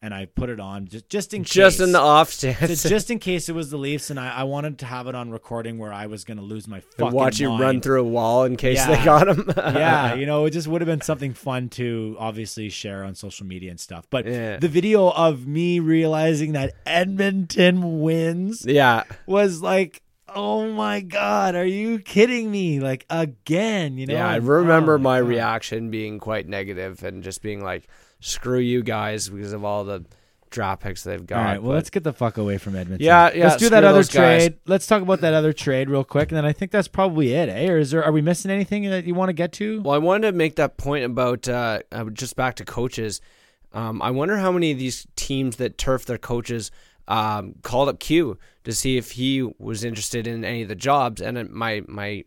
and I put it on just just in case. just in the off So chance, just in case it was the Leafs, and I, I wanted to have it on recording where I was going to lose my fucking and watch you mind. run through a wall in case they got him. *laughs* yeah, *laughs* you know, it just would have been something fun to obviously share on social media and stuff. But Yeah. the video of me realizing that Edmonton wins yeah. was like, oh my god, are you kidding me? Like again, you know? yeah, I remember oh my God. reaction being quite negative and just being like, "Screw you guys" because of all the draft picks they've got. All right, well, but- let's get the fuck away from Edmonton. Yeah, yeah, Let's do that other those guys. trade. Let's talk about that other trade real quick, and then I think that's probably it. Eh? Or is there? Are we missing anything that you want to get to? Well, I wanted to make that point about uh, uh, just back to coaches. Um, I wonder how many of these teams that turf their coaches um, called up Q to see if he was interested in any of the jobs. And my my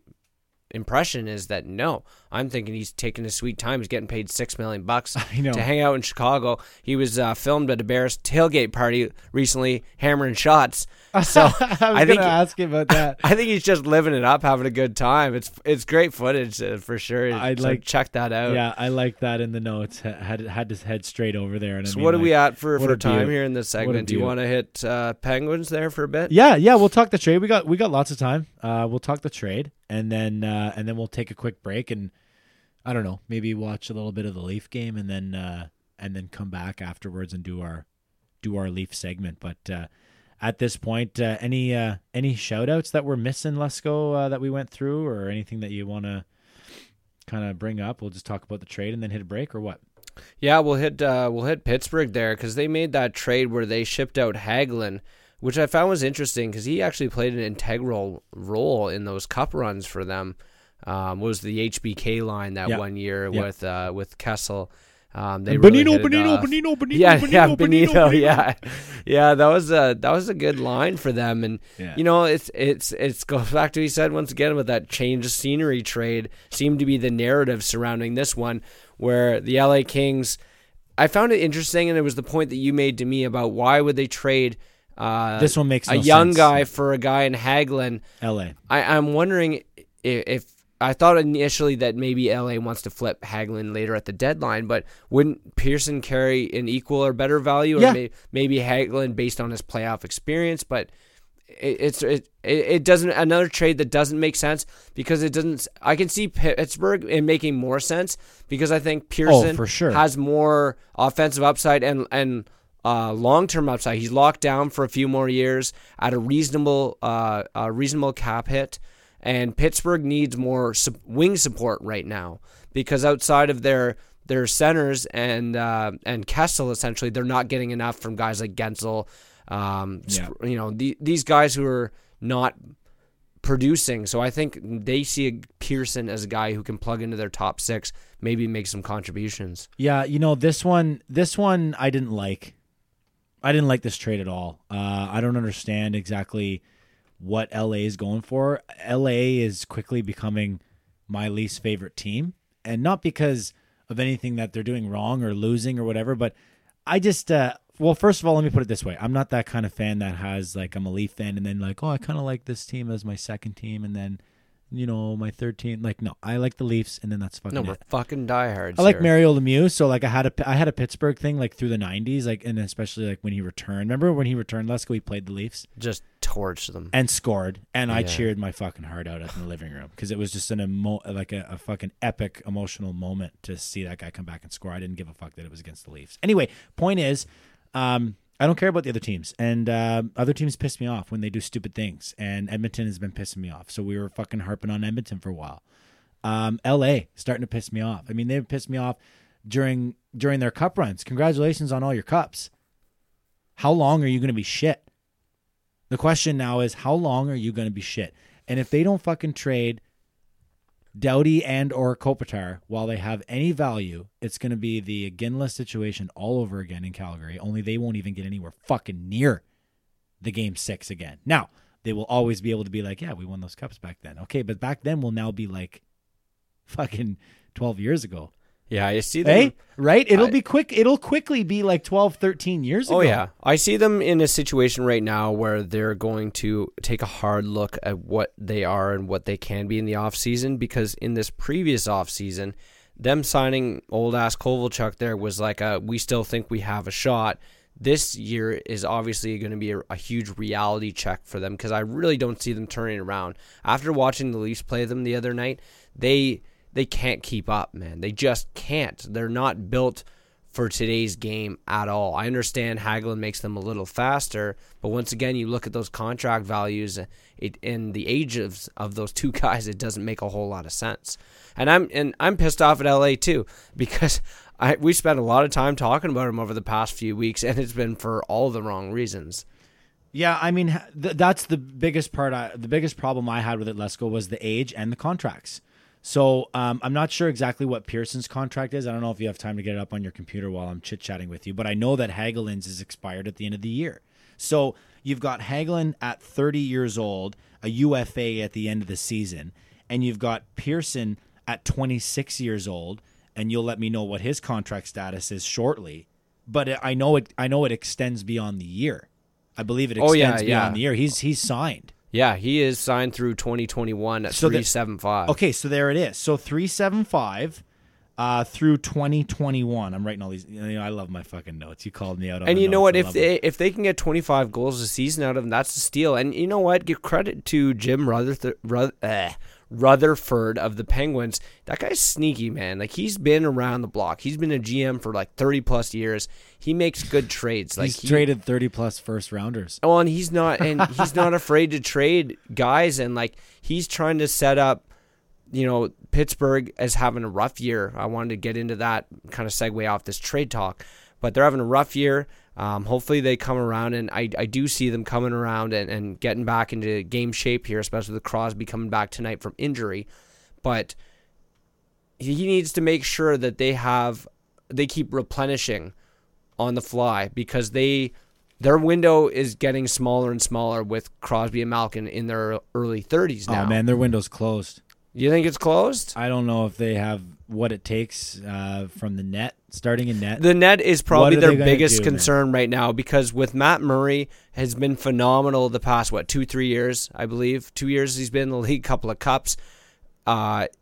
impression is that no. I'm thinking he's taking his sweet time. He's getting paid six million bucks *laughs* to hang out in Chicago. He was uh, filmed at a Bears tailgate party recently, hammering shots. *laughs* So I was I think gonna ask you about *laughs* that. I think he's just living it up, having a good time. It's it's great footage uh, for sure. I'd So like- check that out. yeah, I like that in the notes. Had had his head straight over there. And I So mean, what are like, we at for, for time here in this segment? Do you want to hit uh, Penguins there for a bit? Yeah, yeah, we'll talk the trade. We got we got lots of time. Uh, we'll talk the trade, and then uh, and then we'll take a quick break, and I don't know, maybe watch a little bit of the Leaf game, and then uh, and then come back afterwards and do our do our Leaf segment. But uh, at this point, uh, any uh, any shout outs that we're missing, Lesko, uh, that we went through, or anything that you want to kind of bring up? We'll just talk about the trade and then hit a break, or what? Yeah, we'll hit uh, we'll hit Pittsburgh there because they made that trade where they shipped out Hagelin, which I found was interesting because he actually played an integral role in those cup runs for them. Um, was the HBK line that Yeah. one year Yeah. with uh, with Kessel. Um, they really Bonino, hit it Bonino, off. Bonino, Bonino, yeah, Bonino, yeah, Bonino, Benito, yeah, yeah. That was a that was a good line for them, and Yeah. you know, it's it's it's goes back to what he said once again with that change of scenery trade seemed to be the narrative surrounding this one, where the LA Kings. I found it interesting, and it was the point that you made to me about why would they trade uh, This one makes a young sense. guy for a guy in Hagelin. L.A. I, I'm wondering if, if I thought initially that maybe LA wants to flip Hagelin later at the deadline, but wouldn't Pearson carry an equal or better value, or Yeah. may, maybe Hagelin based on his playoff experience? But it, it's it, it it doesn't another trade that doesn't make sense because it doesn't. I can see Pittsburgh in making more sense because I think Pearson Oh, for sure. has more offensive upside and and uh, long-term upside. He's locked down for a few more years at a reasonable, uh, a reasonable cap hit, and Pittsburgh needs more su- wing support right now because outside of their their centers and uh, and Kessel, essentially, they're not getting enough from guys like Guentzel. Um, Yeah. You know, the, these guys who are not producing. So I think they see a Pearson as a guy who can plug into their top six, maybe make some contributions. Yeah, you know this one. This one I didn't like. I didn't like this trade at all. Uh, I don't understand exactly what LA is going for. LA is quickly becoming my least favorite team, and not because of anything that they're doing wrong or losing or whatever, but I just. Uh, well, first of all, let me put it this way: I'm not that kind of fan that has like I'm a Leaf fan, and then like, oh, I kind of like this team as my second team, and then, you know, my 13. Like, no, I like the Leafs, and then that's fucking. No, it. we're fucking diehards. I like here. Mario Lemieux, so like I had a I had a Pittsburgh thing like through the '90s, like and especially like when he returned. Remember when he returned? Let's go. He played the Leafs Just torch them. and scored, and I cheered my fucking heart out in the living room because it was just an emo like a, a fucking epic emotional moment to see that guy come back and score. I didn't give a fuck that it was against the Leafs. Anyway, point is, um, I don't care about the other teams, and uh, other teams piss me off when they do stupid things, and Edmonton has been pissing me off. So we were fucking harping on Edmonton for a while. Um, L.A. starting to piss me off. I mean, they've pissed me off during during their cup runs. Congratulations on all your cups. How long are you going to be shit? The question now is how long are you going to be shit? And if they don't fucking trade Doughty and or Kopitar while they have any value, it's going to be the Iginla situation all over again in Calgary. Only they won't even get anywhere fucking near the game six again. Now they will always be able to be like, yeah, we won those cups back then. Okay, but back then will now be like fucking twelve years ago. Yeah, I see them. Hey, right? It'll I- be quick. It'll quickly be like 12, 13 years oh, ago. Oh yeah, I see them in a situation right now where they're going to take a hard look at what they are and what they can be in the off season because in this previous off season, them signing old ass Kovalchuk there was like a we still think we have a shot. This year is obviously going to be a, a huge reality check for them because I really don't see them turning around. After watching the Leafs play them the other night, they they can't keep up, man. They just can't. They're not built for today's game at all. I understand Hagelin makes them a little faster, but once again, you look at those contract values uh, it, in the age of, of those two *laughs* guys, it doesn't make a whole lot of sense. And I'm and I'm pissed off at LA too *laughs* because I we spent a lot of time talking about him over the past few weeks, and it's been for all the wrong reasons. Yeah, I mean th- that's the biggest part. I, the biggest problem I had with it, Lesko, was the age and the contracts. So um, I'm not sure exactly what Pearson's contract is. I don't know if you have time to get it up on your computer while I'm chit chatting with you, but I know that Hagelin's is expired at the end of the year. So you've got Hagelin at 30 years old, a UFA at the end of the season, and you've got Pearson at 26 years old, and you'll let me know what his contract status is shortly. But I know it. I know it extends beyond the year. I believe it extends Oh, yeah, beyond yeah. the year. He's he's signed. Yeah, he is signed through 2021 at So that- 375. Okay, so there it is. So three seven five uh, through twenty twenty one. I'm writing all these. You know, I love my fucking notes. You called me out on. And you know what? If they if they can get 25 goals a season out of them, that's a steal. And you know what? Give credit to Jim Rutherford, Rutherford of the Penguins. That guy's sneaky, man. Like he's been around the block. He's been a GM for like 30 plus years. He makes good trades. Like he's he, traded thirty plus first rounders. Oh, and he's not, and *laughs* he's not afraid to trade guys, and like he's trying to set up, you know, Pittsburgh as having a rough year. I wanted to get into that kind of segue off this trade talk, but they're having a rough year. Um, hopefully they come around, and I, I do see them coming around and, and getting back into game shape here, especially with Crosby coming back tonight from injury. But he needs to make sure that they have they keep replenishing on the fly because they their window is getting smaller and smaller with Crosby and Malkin in their early 30s now. Oh man, their window's closed. You think it's closed? I don't know if they have what it takes uh, from the net, starting in net. The net is probably their biggest do, man? concern right now because with Matt Murray has been phenomenal the past what two three years I believe two years he's been in the league couple of cups. Uh, *laughs*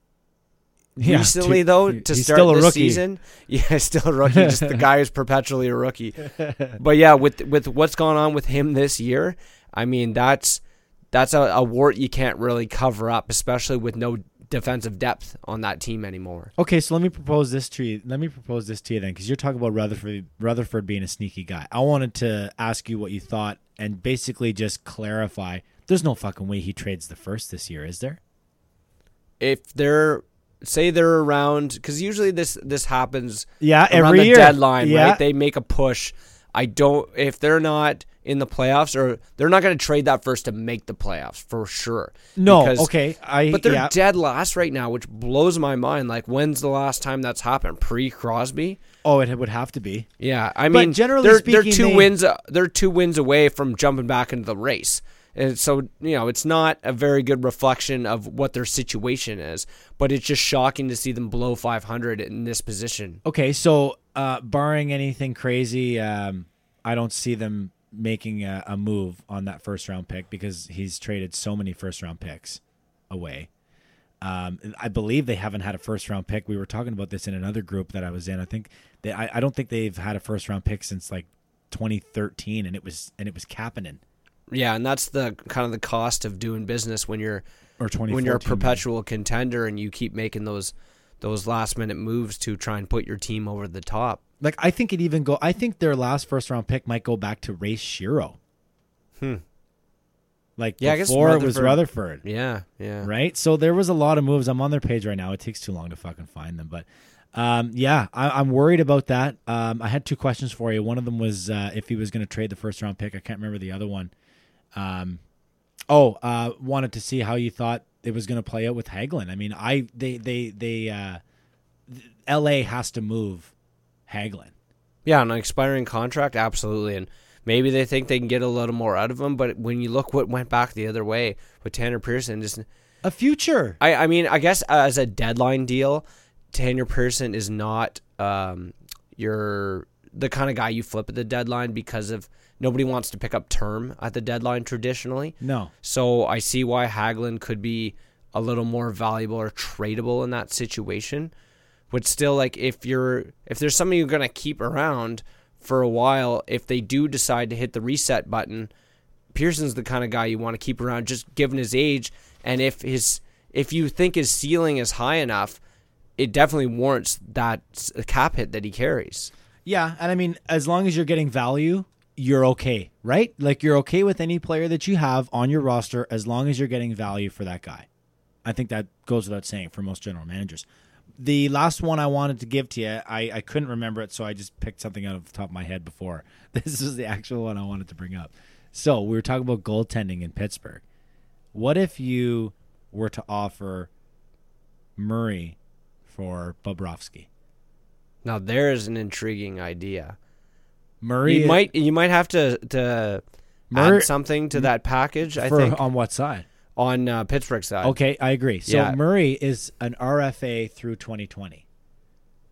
Yeah, recently two- though to he's start still a this rookie. season, *laughs* yeah, still a rookie. just the guy is perpetually a rookie. *laughs* But yeah, with with what's gone on with him this year, I mean that's that's a, a wart you can't really cover up, especially with no defensive depth on that team anymore. Okay, so let me propose this to you. Let me propose this to you then, because you're talking about Rutherford, Rutherford being a sneaky guy. I wanted to ask you what you thought and basically just clarify. There's no fucking way he trades the first this year, is there? If they're say they're around, because usually this this happens Yeah, around every the year. deadline, Yeah. right? They make a push. I don't if they're not in the playoffs or they're not going to trade that first to make the playoffs for sure. No, Because- okay, I But they're yeah. dead last right now, which blows my mind. Like, when's the last time that's happened? Pre Crosby? Oh, it would have to be. Yeah, I But mean, generally they're, speaking, they're two they- wins. uh, They're two wins away from jumping back into the race, and so you know it's not a very good reflection of what their situation is. But it's just shocking to see them below 500 in this position. Okay, so uh, barring anything crazy, um, I don't see them making a, a move on that first round pick because he's traded so many first round picks away. Um, I believe they haven't had a first round pick. We were talking about this in another group that I was in. I think they, I, I don't think they've had a first round pick since like 2013, and it was and it was Kapanen Yeah, and that's the kind of the cost of doing business when you're or 2014. when you're a maybe. perpetual contender and you keep making those those last minute moves to try and put your team over the top. Like I think it even go. I think their last first round pick might go back to Ray Shero. Hmm. Like Yeah, I guess before it was Rutherford- Rutherford. Yeah, yeah. right? So there was a lot of moves. I'm on their page right now. It takes too long to fucking find them, but um, yeah, I, I'm worried about that. Um, I had two questions for you. One of them was uh, if he was going to trade the first round pick. I can't remember the other one. Um, oh, uh, wanted to see how you thought it was going to play out with Hagelin. I mean, I they they they uh, L.A. has to move Hagelin. Yeah, an expiring contract, absolutely. And maybe they think they can get a little more out of him, but when you look what went back the other way with Tanner Pearson, just A future. I, I mean, I guess as a deadline deal, Tanner Pearson is not um, your the kind of guy you flip at the deadline because of nobody wants to pick up term at the deadline traditionally. No. So I see why Hagelin could be a little more valuable or tradable in that situation. But still, like if you're if there's somebody you're gonna keep around for a while, if they do decide to hit the reset button, Pearson's the kind of guy you want to keep around, just given his age, and if his if you think his ceiling is high enough, it definitely warrants that cap hit that he carries. Yeah, and I mean, as long as you're getting value, you're okay, right? Like you're okay with any player that you have on your roster as long as you're getting value for that guy. I think that goes without saying for most general managers. The last one I wanted to give to you, I, I couldn't remember it, so I just picked something out of the top of my head before. *laughs* This is the actual one I wanted to bring up. So we were talking about goaltending in Pittsburgh. What if you were to offer Murray for Bobrovsky? Now there is an intriguing idea. Murray You might you might have to to Mur- add something to that package. I for, think on what side? on uh, Pittsburgh side. Okay, I agree. So Yeah. Murray is an RFA through 2020.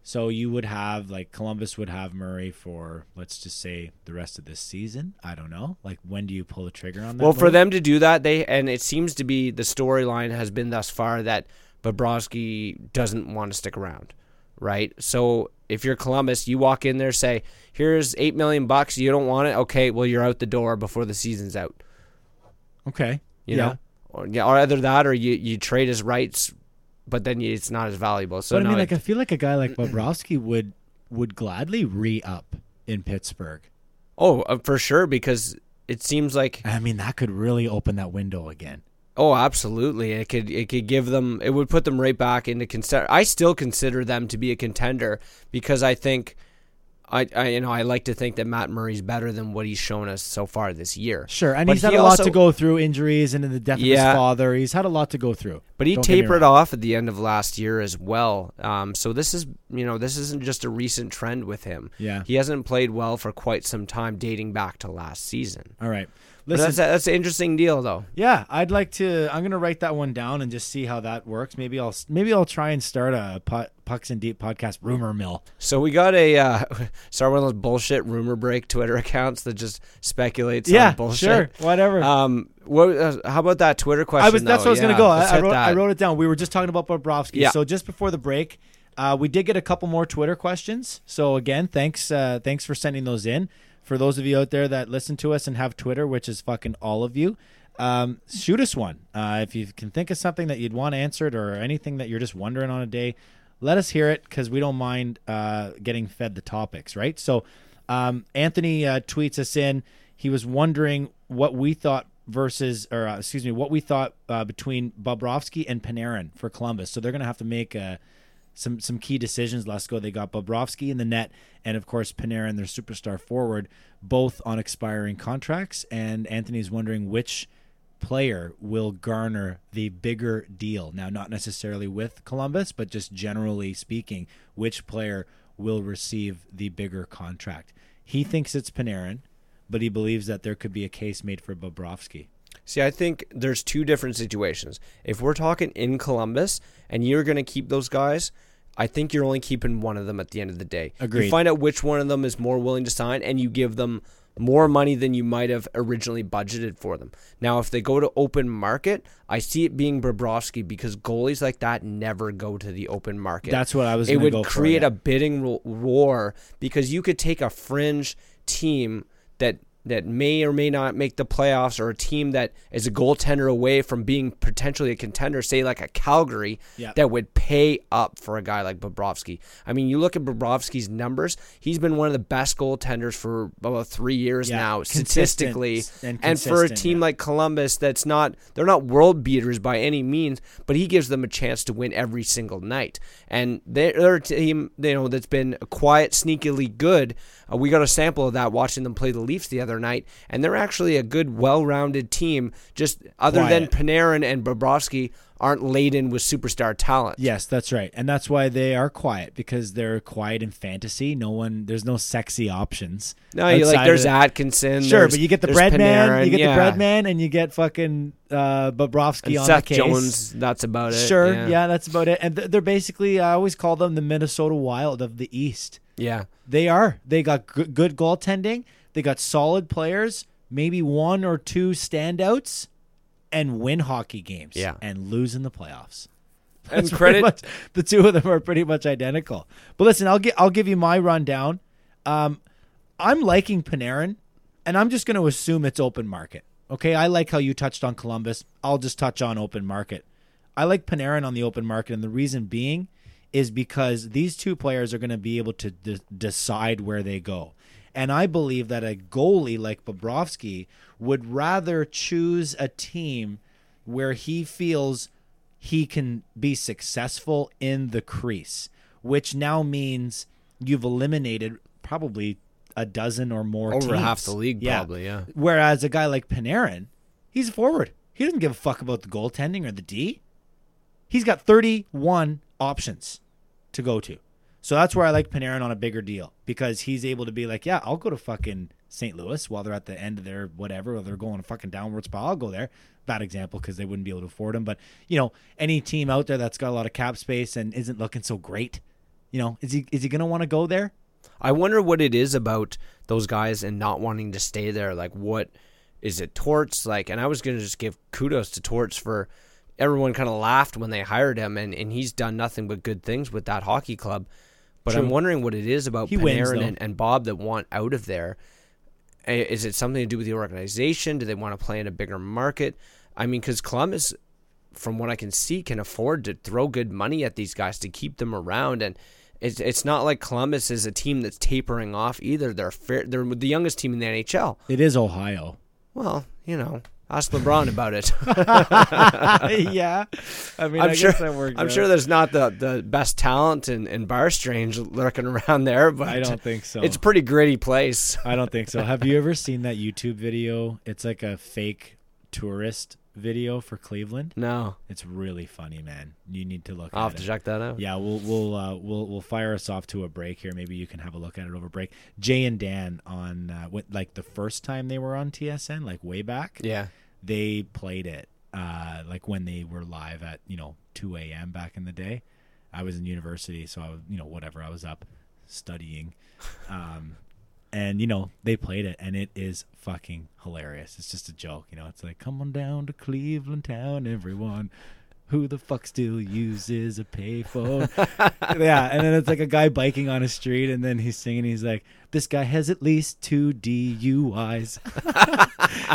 So you would have like Columbus would have Murray for let's just say the rest of this season. I don't know. Like when do you pull the trigger on that? Well, for them to do that, they and it seems to be the storyline has been thus far that Bobrovsky doesn't want to stick around, right? So if you're Columbus, you walk in there, say, "Here's eight million bucks. You don't want it? Okay, well you're out the door before the season's out." Okay. You yeah. know, or, yeah, or either that, or you you trade his rights, but then you, it's not as valuable. So but I mean like I feel like a guy like Bobrovsky would would gladly re-up in Pittsburgh. oh, uh, for sure, because it seems like I mean that could really open that window again. Oh, absolutely. It could it could give them it would put them right back into consider. I still consider them to be a contender because I think I, I you know I like to think that Matt Murray's better than what he's shown us so far this year. Sure, and But he's had he a lot also- to go through, injuries and in the death of Yeah. his father. He's had a lot to go through. But he Don't tapered off at the end of last year as well. Um, so this is you know this isn't just a recent trend with him. Yeah. he hasn't played well for quite some time, dating back to last season. All right. Listen, that's that's an interesting deal though. Yeah, I'd like to. I'm gonna write that one down and just see how that works. Maybe I'll maybe I'll try and start a Pu- pucks and deep podcast rumor mill. So we got a uh, *laughs* start one of those bullshit rumor break Twitter accounts that just speculates yeah, on bullshit. sure, whatever. Um, what? Uh, how about that Twitter question? I was that's though? where I was gonna go. I, I wrote I wrote it down. We were just talking about Bobrovsky. Yeah. So just before the break, uh, we did get a couple more Twitter questions. So again, thanks uh, thanks for sending those in. For those of you out there that listen to us and have Twitter, which is fucking all of you, um, shoot us one. Uh, if you can think of something that you'd want answered or anything that you're just wondering on a day, let us hear it because we don't mind uh, getting fed the topics, right? So um, Anthony uh, tweets us in. He was wondering what we thought versus, or uh, excuse me, what we thought uh, between Bobrovsky and Panarin for Columbus. So they're going to have to make a some some key decisions. Last go, they got Bobrovsky in the net, and of course Panarin, their superstar forward, both on expiring contracts. And Anthony's wondering which player will garner the bigger deal. Now, not necessarily with Columbus, but just generally speaking, which player will receive the bigger contract. He thinks it's Panarin, but he believes that there could be a case made for Bobrovsky. See, I think there's two different situations. If we're talking in Columbus and you're going to keep those guys, I think you're only keeping one of them at the end of the day. Agreed. You find out which one of them is more willing to sign and you give them more money than you might have originally budgeted for them. Now, if they go to open market, I see it being Bobrovsky because goalies like that never go to the open market. That's what I was It would go for, create yeah. a bidding war because you could take a fringe team that that may or may not make the playoffs or a team that is a goaltender away from being potentially a contender, say like a Calgary, Yeah. that would pay up for a guy like Bobrovsky. I mean, you look at Bobrovsky's numbers, he's been one of the best goaltenders for about three years Yeah, now, statistically. and And, for a team yeah. like Columbus, that's not, they're not world beaters by any means, but he gives them a chance to win every single night. And they're, they're a team, you know, that's been quiet, sneakily good. Uh, we got a sample of that watching them play the Leafs the other night, and they're actually a good, well-rounded team. Just other than Panarin and Bobrovsky aren't laden with superstar talent. Yes, that's right. And that's why they are quiet because they're quiet in fantasy. No one there's no sexy options. No, you like there's Atkinson. Sure, there's- but you get the bread man, you get yeah. the bread man and you get fucking uh Bobrovsky And on Seth the case. Jones. That's about it. Sure, yeah. yeah. that's about it. And th- they're basically I always call them the Minnesota Wild of the East. Yeah. They are. They got good, good goaltending. They got solid players, maybe one or two standouts, and win hockey games. Yeah. and lose in the playoffs. And *laughs* That's credit- pretty much- the two of them are pretty much identical. But listen, I'll get I'll give you my rundown. Um, I'm liking Panarin, and I'm just going to assume it's open market. Okay, I like how you touched on Columbus. I'll just touch on open market. I like Panarin on the open market, and the reason being is because these two players are going to be able to de- decide where they go. And I believe that a goalie like Bobrovsky would rather choose a team where he feels he can be successful in the crease, which now means you've eliminated probably a dozen or more Over teams. half the league, probably, yeah. Whereas a guy like Panarin, he's a forward. He doesn't give a fuck about the goaltending or the D. He's got 31 options to go to. So that's where I like Panarin on a bigger deal because he's able to be like, yeah, I'll go to fucking St. Louis while they're at the end of their whatever, or they're going fucking downward spiral. I'll go there. Bad example because they wouldn't be able to afford him. But, you know, any team out there that's got a lot of cap space and isn't looking so great, you know, is he is he going to want to go there? I wonder what it is about those guys and not wanting to stay there. Like, what is it? Torts, like, and I was gonna just give kudos to Torts for everyone kind of laughed when they hired him, and, and he's done nothing but good things with that hockey club. But I'm wondering what it is about He Panarin though. and, and Bob that want out of there. Is it something to do with the organization? Do they want to play in a bigger market? I mean, because Columbus, from what I can see, can afford to throw good money at these guys to keep them around. And it's it's not like Columbus is a team that's tapering off either. They're fair, they're the youngest team in the NHL. It is Ohio. Well, you know, ask LeBron about it. *laughs* yeah. I mean, I'm I sure. guess that works I'm out. sure there's not the, the best talent in, in Bar Strange lurking around there, but I don't think so. It's a pretty gritty place. I don't think so. Have you *laughs* ever seen that YouTube video? It's like a fake tourist video for Cleveland. No, It's really funny, man. You need to look I'll at have to check that out. Yeah, we'll we'll uh, we'll we'll fire us off to a break here. Maybe you can have a look at it over break. Jay and Dan on uh, what, like the first time they were on TSN, like way back. Yeah. they played it uh, like when they were live at you know 2 a.m. back in the day. I was in university, so I was you know whatever. I was up studying, *laughs* um, and you know they played it, and it is fucking hilarious. It's just a joke, you know. It's like come on down to Cleveland town, everyone. Who the fuck still uses a payphone? *laughs* yeah, and then it's like a guy biking on a street, and then he's singing. He's like, "This guy has at least two DUIs."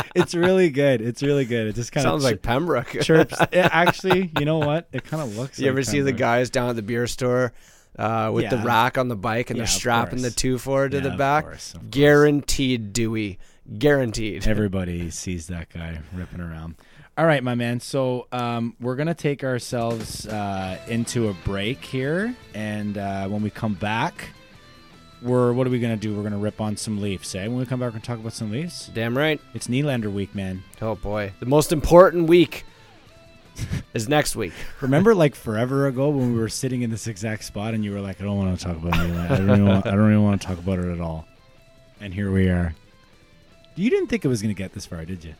*laughs* it's really good. It's really good. It just kind of Sounds like Pembroke. chirps. *laughs* It actually, you know what? It kind of looks. Like You like ever see the guys down at the beer store uh, with the rack on the bike and Yeah, they're strapping the two forward to Yeah, the of back? course, of course. Guaranteed Dewey. Guaranteed. *laughs* Everybody sees that guy ripping around. All right, my man. So um, we're gonna take ourselves uh, into a break here, and uh, when we come back, we're what are we gonna do? We're gonna rip on some Leafs. Eh? When we come back, we're gonna talk about some Leafs. Damn right. It's Nylander week, man. Oh boy. The most important week *laughs* is next week. Remember, like forever ago, when we were sitting in this exact spot, and you were like, "I don't want to talk about Nylander. I don't even want, I don't even want to talk about it at all." And here we are. You didn't think it was gonna get this far, did you?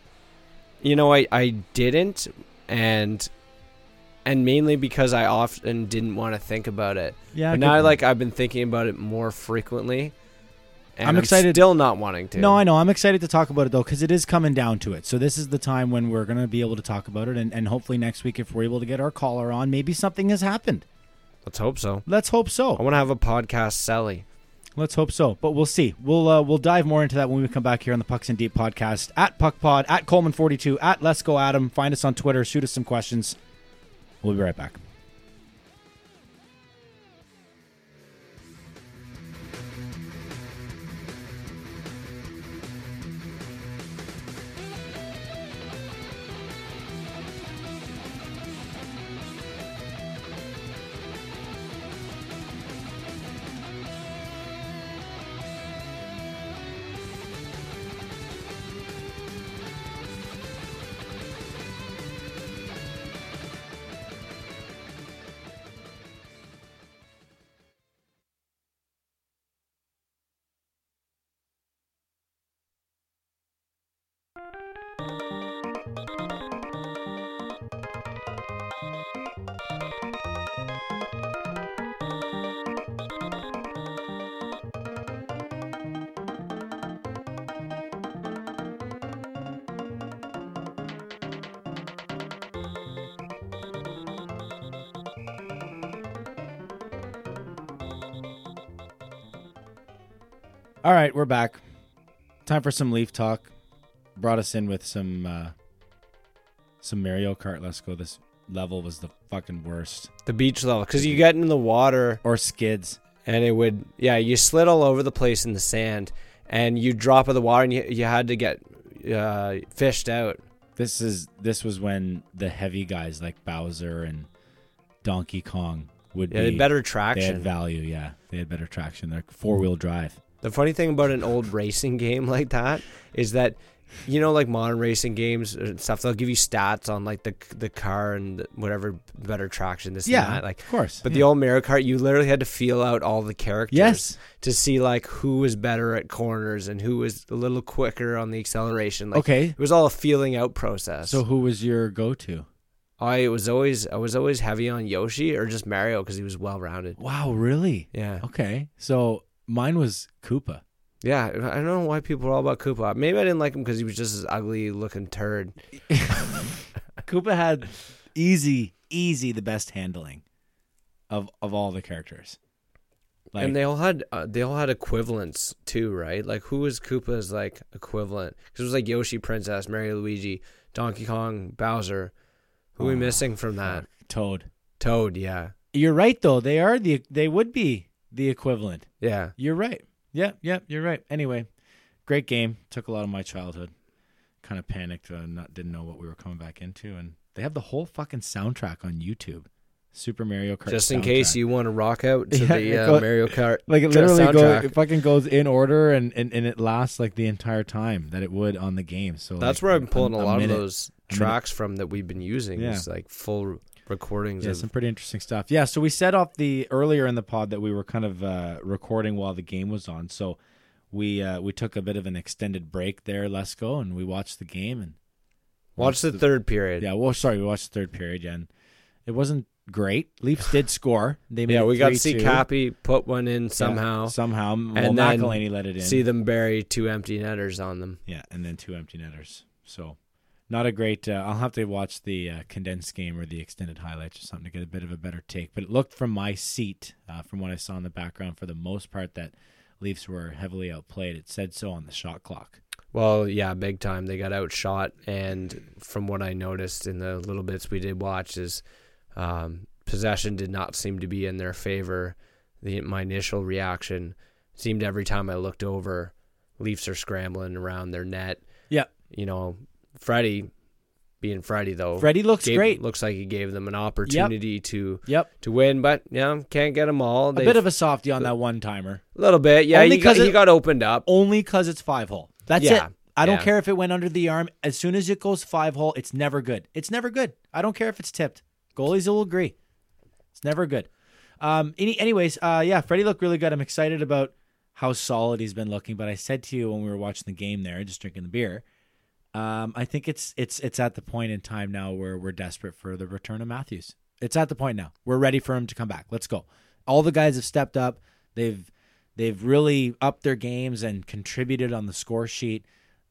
You know, I, I didn't and and mainly because I often didn't want to think about it. Yeah. but now like I've been thinking about it more frequently. And I'm I'm, excited- still not wanting to. No, I know. I'm excited to talk about it though, because it is coming down to it. So this is the time when we're going to be able to talk about it, and, and hopefully next week, if we're able to get our caller on, maybe something has happened. Let's hope so. Let's hope so. I want to have a podcast, Sally. Let's hope so. But we'll see. We'll uh, we'll dive more into that when we come back here on the Pucks and Deep podcast at Puck Pod at Coleman42 at Let's Go Adam. Find us on Twitter. Shoot us some questions. We'll be right back. Right, we're back. Time for some Leaf talk. Brought us in with some uh, some Mario Kart. Let's go. This level was the fucking worst. The beach level, because you get in the water Or skids. and it would, yeah, you slid all over the place in the sand, and you drop in the water, and you you had to get uh, fished out. This is this was when the heavy guys like Bowser and Donkey Kong would Yeah, be they had better They had traction. value, yeah. They had better traction. They're four wheel drive. The funny thing about an old racing *laughs* game like that is that you know, like modern racing games and stuff, they'll give you stats on like the the car and whatever better traction this and Yeah, that. Like, of course. but yeah. the old Mario Kart, you literally had to feel out all the characters yes, to see like who was better at corners and who was a little quicker on the acceleration. Like, okay. it was all a feeling out process. So who was your go to? I was always I was always heavy on Yoshi or just Mario because he was well rounded. Wow, really? Yeah, Okay, so mine was Koopa. yeah. I don't know why people are all about Koopa. Maybe I didn't like him because he was just this ugly looking turd. *laughs* Koopa had easy, easy the best handling of of all the characters. Like and they all had uh, they all had equivalents too, right? Like who was Koopa's like equivalent? Because it was like Yoshi, Princess, Mario, Luigi, Donkey Kong, Bowser. Who are we Oh, missing from that? Toad. Toad, yeah, You're right though. They are the they would be the equivalent. yeah. You're right. Yeah, yeah, you're right. Anyway, great game. Took a lot of my childhood. Kind of panicked. Uh, not didn't know what we were coming back into, and they have the whole fucking soundtrack on YouTube. Super Mario Kart. Just in case you want to rock out to *laughs* Yeah, the uh, go- Mario Kart, like it literally goes, it fucking goes in order, and, and and it lasts like the entire time that it would on the game. So That's like, where I'm pulling a, lot minute. of those tracks from that we've been using. Yeah. Is like full recordings Yeah, of some pretty interesting stuff. Yeah, so we set off the earlier in the pod that we were kind of uh, recording while the game was on. So we uh, we took a bit of an extended break there, let's go, and we watched the game and watched the third period. Yeah, well, sorry, we watched the third period, yeah, and it wasn't great. Leafs did score. They made Yeah, we got to see Cappy put one in Yeah, somehow. somehow. Well, And then McElhaney let it in. See them bury two empty netters on them. yeah, and then two empty netters. So not a great. Uh, I'll have to watch the uh, condensed game or the extended highlights or something to get a bit of a better take. But it looked from my seat, uh, from what I saw in the background, for the most part, that Leafs were heavily outplayed. It said so on the shot clock. Well, yeah, big time. They got outshot, and from what I noticed in the little bits we did watch, is um, possession did not seem to be in their favor. The my initial reaction seemed every time I looked over, Leafs are scrambling around their net. Yeah, you know, Freddie being Freddie though. Freddie looks gave, great. Looks like he gave them an opportunity yep. to yep to win, but yeah, can't get them all. A They've, bit of a softy on that one timer. A little bit, yeah. Only he got, it, he got opened up. Only because it's five hole. That's yeah, it. I don't yeah. care if it went under the arm. As soon as it goes five hole, it's never good. It's never good. I don't care if it's tipped. Goalies will agree. It's never good. Um. Any, anyways, uh, yeah, Freddie looked really good. I'm excited about how solid he's been looking. But I said to you when we were watching the game there, just drinking the beer, um, I think it's it's it's at the point in time now where we're desperate for the return of Matthews. It's at the point now. We're ready for him to come back. Let's go. All the guys have stepped up. They've they've really upped their games and contributed on the score sheet.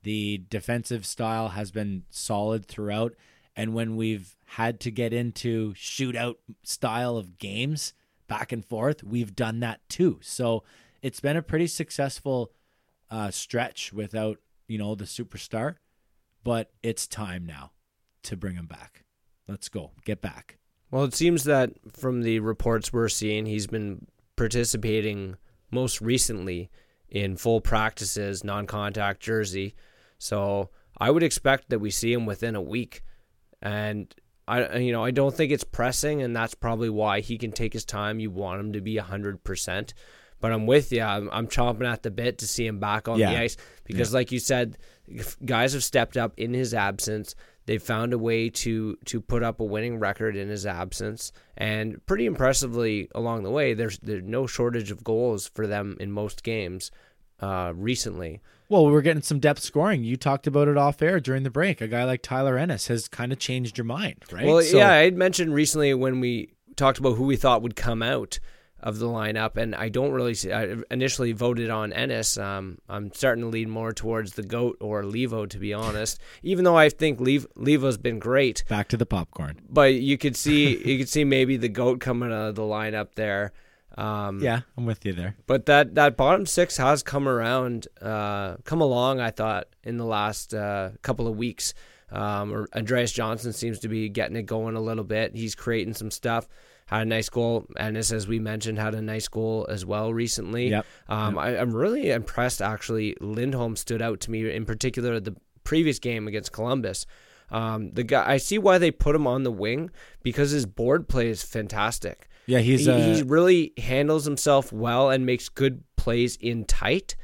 The defensive style has been solid throughout. And when we've had to get into shootout style of games back and forth, we've done that too. So it's been a pretty successful uh, stretch without, you know, the superstar. But it's time now to bring him back. Let's go. Get back. Well, it seems that from the reports we're seeing, he's been participating most recently in full practices, non contact jersey. So I would expect that we see him within a week. And I you know, I don't think it's pressing and that's probably why he can take his time. You want him to be 100%. But I'm with you. I'm, I'm chomping at the bit to see him back on yeah. the ice because yeah. like you said, guys have stepped up in his absence. They've found a way to to put up a winning record in his absence, and pretty impressively along the way, there's there's no shortage of goals for them in most games uh, recently. Well, we're getting some depth scoring. You talked about it off air during the break. A guy like Tyler Ennis has kind of changed your mind, right? Well, so, yeah, I had mentioned recently when we talked about who we thought would come out of the lineup, and I don't really see. I initially voted on Ennis. Um, I'm starting to lean more towards the goat or Leivo, to be honest. Even though I think Lev- Leivo's been great. Back to the popcorn. But you could see you could see maybe the goat coming out of the lineup there. Um, yeah, I'm with you there. But that that bottom six has come around, uh, come along. I thought in the last uh, couple of weeks. Um, Andreas Johnsson seems to be getting it going a little bit. He's creating some stuff had a nice goal. Ennis, as we mentioned, had a nice goal as well recently. Yep. Um, yep. I, am really impressed. Actually, Lindholm stood out to me in particular the previous game against Columbus. Um, the guy, I see why they put him on the wing because his board play is fantastic. Yeah, he's he, uh... he really handles himself well and makes good plays in tight,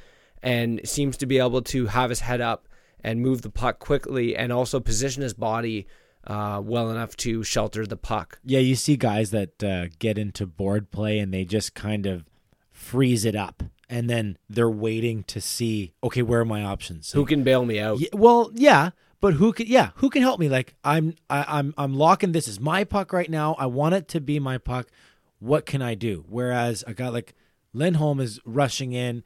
and seems to be able to have his head up and move the puck quickly, and also position his body uh, well enough to shelter the puck. Yeah, you see guys that uh, get into board play and they just kind of freeze it up. And then they're waiting to see, okay, where are my options? Who can bail me out? Yeah, well, yeah, but who can? Yeah, who can help me? Like I'm, I, I'm, I'm locking. This is my puck right now. I want it to be my puck. What can I do? Whereas a guy like Lindholm is rushing in.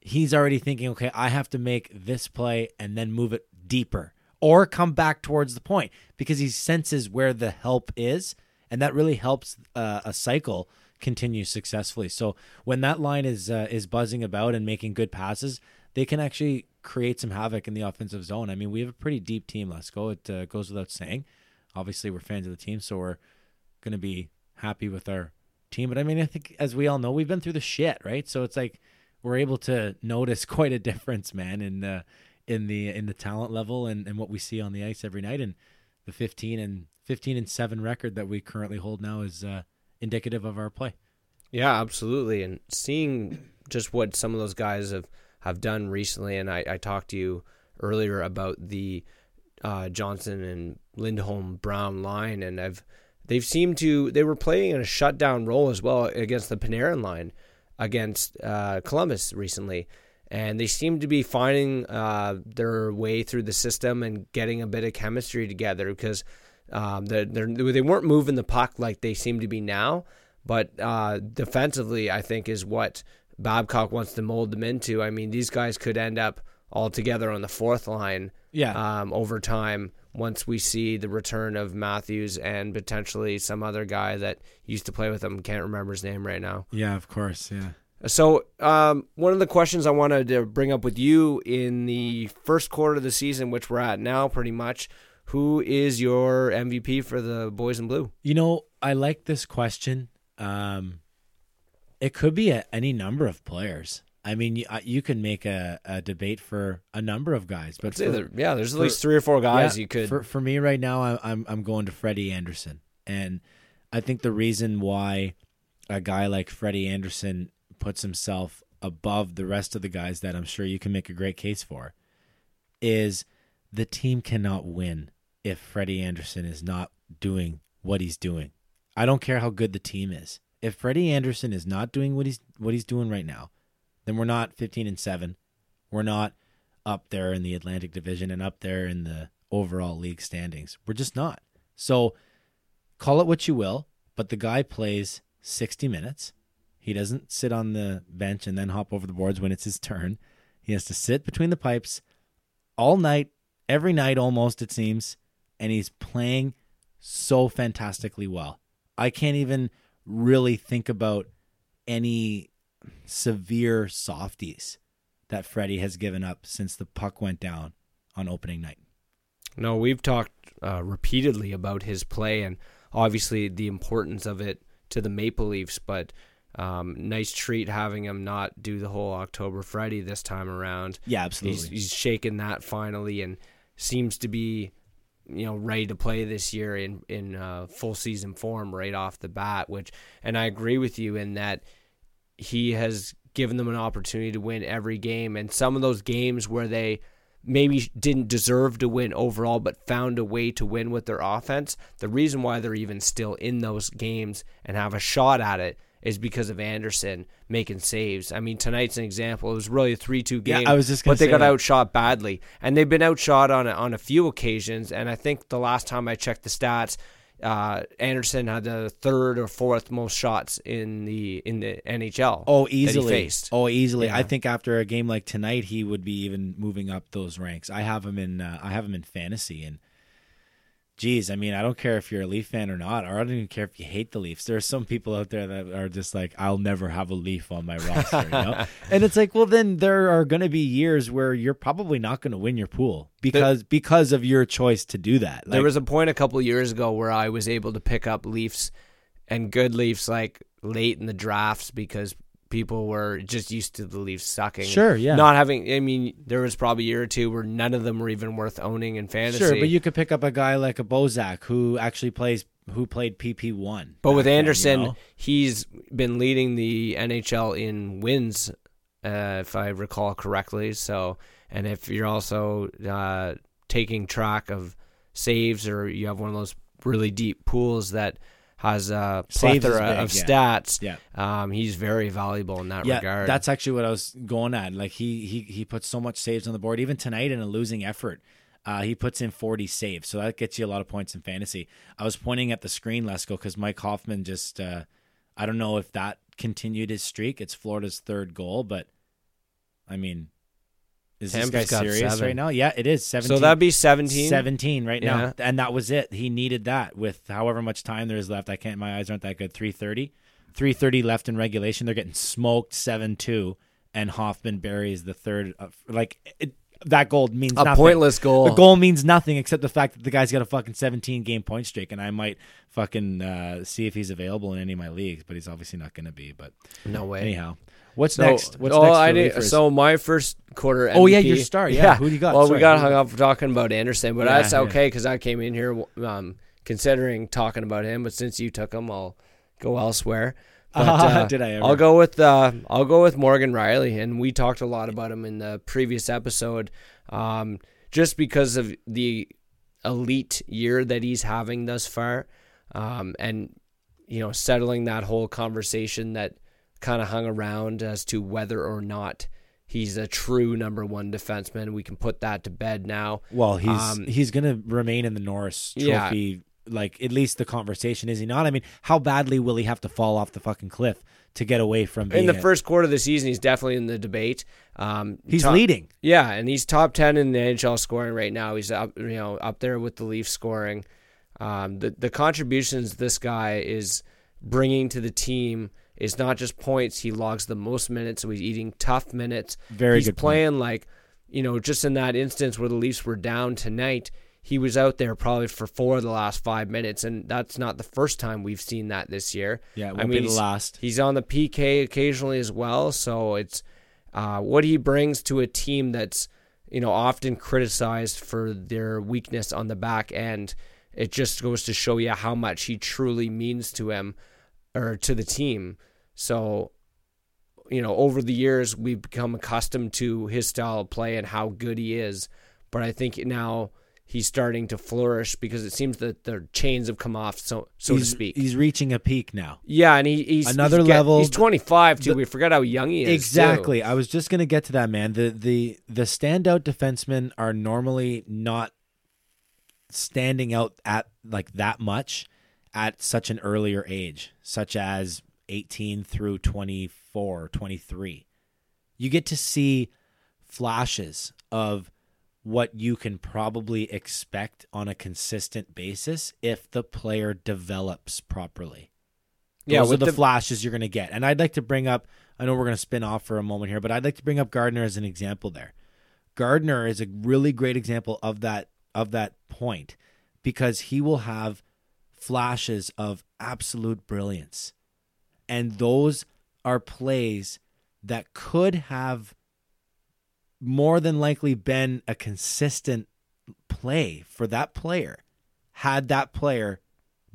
He's already thinking, okay, I have to make this play and then move it deeper or come back towards the point because he senses where the help is and that really helps uh, a cycle continue successfully. So when that line is uh, is buzzing about and making good passes they can actually create some havoc in the offensive zone. I mean we have a pretty deep team let's go it uh, goes without saying. Obviously we're fans of the team so we're going to be happy with our team. But i mean i think as we all know we've been through the shit right? So it's like we're able to notice *laughs* quite a difference man. In uh, in the in the talent level and, and what we see on the ice every night. And the 15 and 15 and seven record that we currently hold now is uh, indicative of our play. Yeah, absolutely. And seeing just what some of those guys have have done recently, and I, I talked to you earlier about the uh, Johnsson and Lindholm Brown line, and I've they've seemed to they were playing in a shutdown role as well against the Panarin line against uh, Columbus recently, and they seem to be finding uh, their way through the system and getting a bit of chemistry together because um, they're, they're, they weren't moving the puck like they seem to be now. But uh, defensively, I think is what Babcock wants to mold them into. I mean, these guys could end up all together on the fourth line. Yeah. Um, over time, once we see the return of Matthews and potentially some other guy that used to play with him, can't remember his name right now. Yeah, of course. Yeah. So, um, one of the questions I wanted to bring up with you in the first quarter of the season, which we're at now, pretty much, who is your MVP for the boys in blue? You know, I like this question. Um, it could be a, any number of players. I mean, you, uh, you can make a, a debate for a number of guys, but for- there- yeah, there's at for- least three or four guys yeah, you could. For for me right now, I'm I'm I'm going to Freddie Andersen, and I think the reason why a guy like Freddie Andersen puts himself above the rest of the guys that I'm sure you can make a great case for is the team cannot win if Freddie Andersen is not doing what he's doing. I don't care how good the team is. If Freddie Andersen is not doing what he's what he's doing right now, then we're not 15 and 7. We're not up there in the Atlantic Division and up there in the overall league standings. We're just not. So call it what you will, but the guy plays 60 minutes. He doesn't sit on the bench and then hop over the boards when it's his turn. He has to sit between the pipes all night, every night almost, it seems, and he's playing so fantastically well. I can't even really think about any severe softies that Freddie has given up since the puck went down on opening night. No, we've talked uh, repeatedly about his play and obviously the importance of it to the Maple Leafs, but um, nice treat having him not do the whole October Freddie this time around. Yeah, absolutely. He's, he's shaken that finally and seems to be, you know, ready to play this year in in uh, full season form right off the bat. Which, and I agree with you in that he has given them an opportunity to win every game, and some of those games where they maybe didn't deserve to win overall, but found a way to win with their offense. The reason why they're even still in those games and have a shot at it is because of Andersen making saves. I mean, tonight's an example. It was really a three-two game. Yeah, game. I was just but they got that. outshot badly, and they've been outshot on a, on a few occasions. And I think the last time I checked the stats, uh, Andersen had the third or fourth most shots in the in the NHL. Oh, easily. faced. Oh, easily. I think after a game like tonight, he would be even moving up those ranks. I have him in. Uh, I have him in fantasy, and geez, I mean, I don't care if you're a Leaf fan or not, or I don't even care if you hate the Leafs. There are some people out there that are just like, I'll never have a Leaf on my roster, you know. *laughs* and it's like, well, then there are going to be years where you're probably not going to win your pool because because of your choice to do that. there was a point a couple years ago where I was able to pick up Leafs and good Leafs like late in the drafts because people were just used to the Leafs sucking. Sure, yeah. Not having. I mean, there was probably a year or two where none of them were even worth owning in fantasy. sure, but you could pick up a guy like a Bozak who actually plays who played PP one. But with Andersen, he's been leading the NHL in wins, uh, if I recall correctly. So, and if you're also uh, taking track of saves, or you have one of those really deep pools that has a plethora big, of yeah. stats, Yeah. um, he's very valuable in that yeah, regard. that's actually what I was going at. Like he he he puts so much saves on the board. Even tonight in a losing effort, uh, he puts in 40 saves, so that gets you a lot of points in fantasy. I was pointing at the screen, Lesko, because Mike Hoffman just uh, I don't know if that continued his streak. It's Florida's third goal, but I mean, is Tampa's this guy serious seven. right now? Yeah, it is. 17. so that'd be 17. 17 right Yeah. now. And that was it. He needed that with however much time there is left. I can't, my eyes aren't that good. 330. 330 left in regulation. They're getting smoked 7 2. And Hoffman buries the third. Uh, like, it, that goal means A nothing. pointless goal. The goal means nothing except the fact that the guy's got a fucking 17 game point streak. And I might fucking uh, see if he's available in any of my leagues, but he's obviously not going to be. But No way. anyhow, what's So, next? What's oh, next? I did, so my first quarter. Oh, yeah, MVP your star, yeah. Who do you got? Well, Sorry, we got hung up talking about Andersen, but Yeah, that's okay because I came in here um, considering talking about him. But since you took him, I'll go elsewhere. *laughs* But, uh, Did I ever? I'll go with uh, I'll go with Morgan Rielly, and we talked a lot about him in the previous episode, um, just because of the elite year that he's having thus far, um, and you know settling that whole conversation that kind of hung around as to whether or not he's a true number one defenseman. We can put that to bed now. Well, he's Um, he's going to remain in the Norris yeah. Trophy like at least the conversation is he not? I mean, how badly will he have to fall off the fucking cliff to get away from being in the a- first quarter of the season, he's definitely in the debate. Um, He's top- leading. Yeah, and he's top ten in the NHL scoring right now. He's up, you know, up there with the Leafs scoring. Um, the the contributions this guy is bringing to the team is not just points. He logs the most minutes, so he's eating tough minutes. Very he's good point. playing like, you know, just in that instance where the Leafs were down tonight. He was out there probably for four of the last five minutes, and that's not the first time we've seen that this year. Yeah, it I won't be the he's- last. He's on the PK occasionally as well, so it's uh, what he brings to a team that's you know often criticized for their weakness on the back end. It just goes to show you how much he truly means to him or to the team. So, you know, over the years we've become accustomed to his style of play and how good he is. But I think now he's starting to flourish because it seems that the chains have come off, so so he's, to speak. He's reaching a peak now. Yeah, and he, he's Another he's level. He's 25 too. The- we forget how young he is. too. Exactly. I was just gonna get to that, man. The the the standout defensemen are normally not standing out at like that much at such an earlier age, such as 18 through 24, 23. You get to see flashes of what you can probably expect on a consistent basis if the player develops properly. Yeah, Those are with the, the- flashes you're going to get. And I'd like to bring up, I know we're going to spin off for a moment here, but I'd like to bring up Gardiner as an example there. Gardiner is a really great example of that of that point because he will have flashes of absolute brilliance. And those are plays that could have more than likely been a consistent play for that player had that player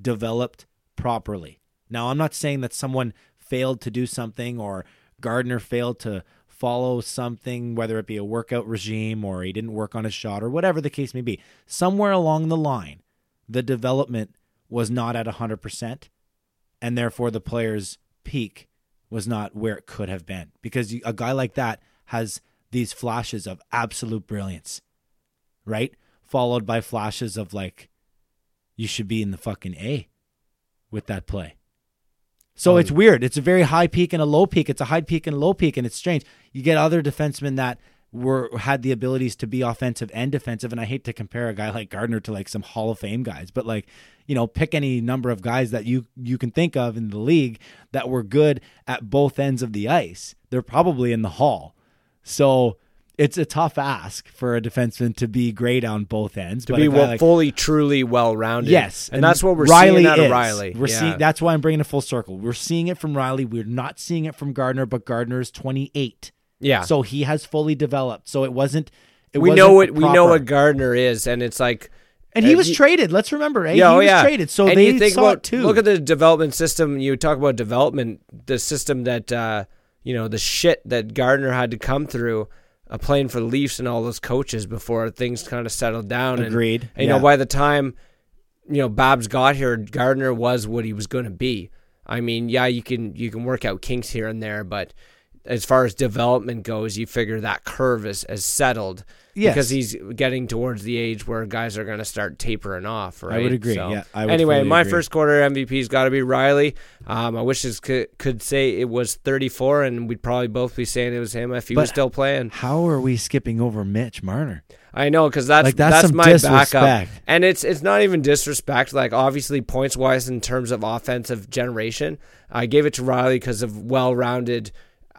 developed properly. Now, I'm not saying that someone failed to do something or Gardiner failed to follow something, whether it be a workout regime or he didn't work on his shot or whatever the case may be. Somewhere along the line, the development was not at 100%, and therefore the player's peak was not where it could have been. Because a guy like that has these flashes of absolute brilliance, right? Followed by flashes of like, you should be in the fucking A with that play. So it's oh. weird. It's a very high peak and a low peak. It's a high peak and low peak, and it's strange. You get other defensemen that were had the abilities to be offensive and defensive, and I hate to compare a guy like Gardiner to like some Hall of Fame guys, but like you know, pick any number of guys that you you can think of in the league that were good at both ends of the ice. They're probably in the Hall. So it's a tough ask for a defenseman to be great on both ends. To but be well, like- fully, truly well rounded. Yes, and, that's what we're Rielly seeing out is. of Rielly. We're yeah. seeing that's why I'm bringing a full circle. We're seeing it from Rielly. We're not seeing it from Gardiner, but Gardiner is 28. Yeah. so he has fully developed. So it wasn't. It we wasn't know what we know what Gardiner is, and it's like. And he was you- traded. Let's remember, eh? Yeah, he oh, was yeah. traded. So and they you think saw about it too. look at the development system. You talk about development, the system that uh, you know, the shit that Gardiner had to come through, uh, playing for the Leafs and all those coaches before things kind of settled down. Agreed, And, you yeah. know, by the time you know Babs got here, Gardiner was what he was going to be. I mean, yeah, you can you can work out kinks here and there, but as far as development goes, you figure that curve is, is settled. Yes. Because he's getting towards the age where guys are going to start tapering off, right? I would agree, yeah, I would anyway, my agree. first quarter MVP's got to be Rielly. Um, I wish this could, could say it was 34, and we'd probably both be saying it was him if he was still playing. How are we skipping over Mitch Marner? I know because that's Like, that's that's, my disrespect. backup, and it's it's not even disrespect. Like obviously points wise in terms of offensive generation, I gave it to Rielly because of well rounded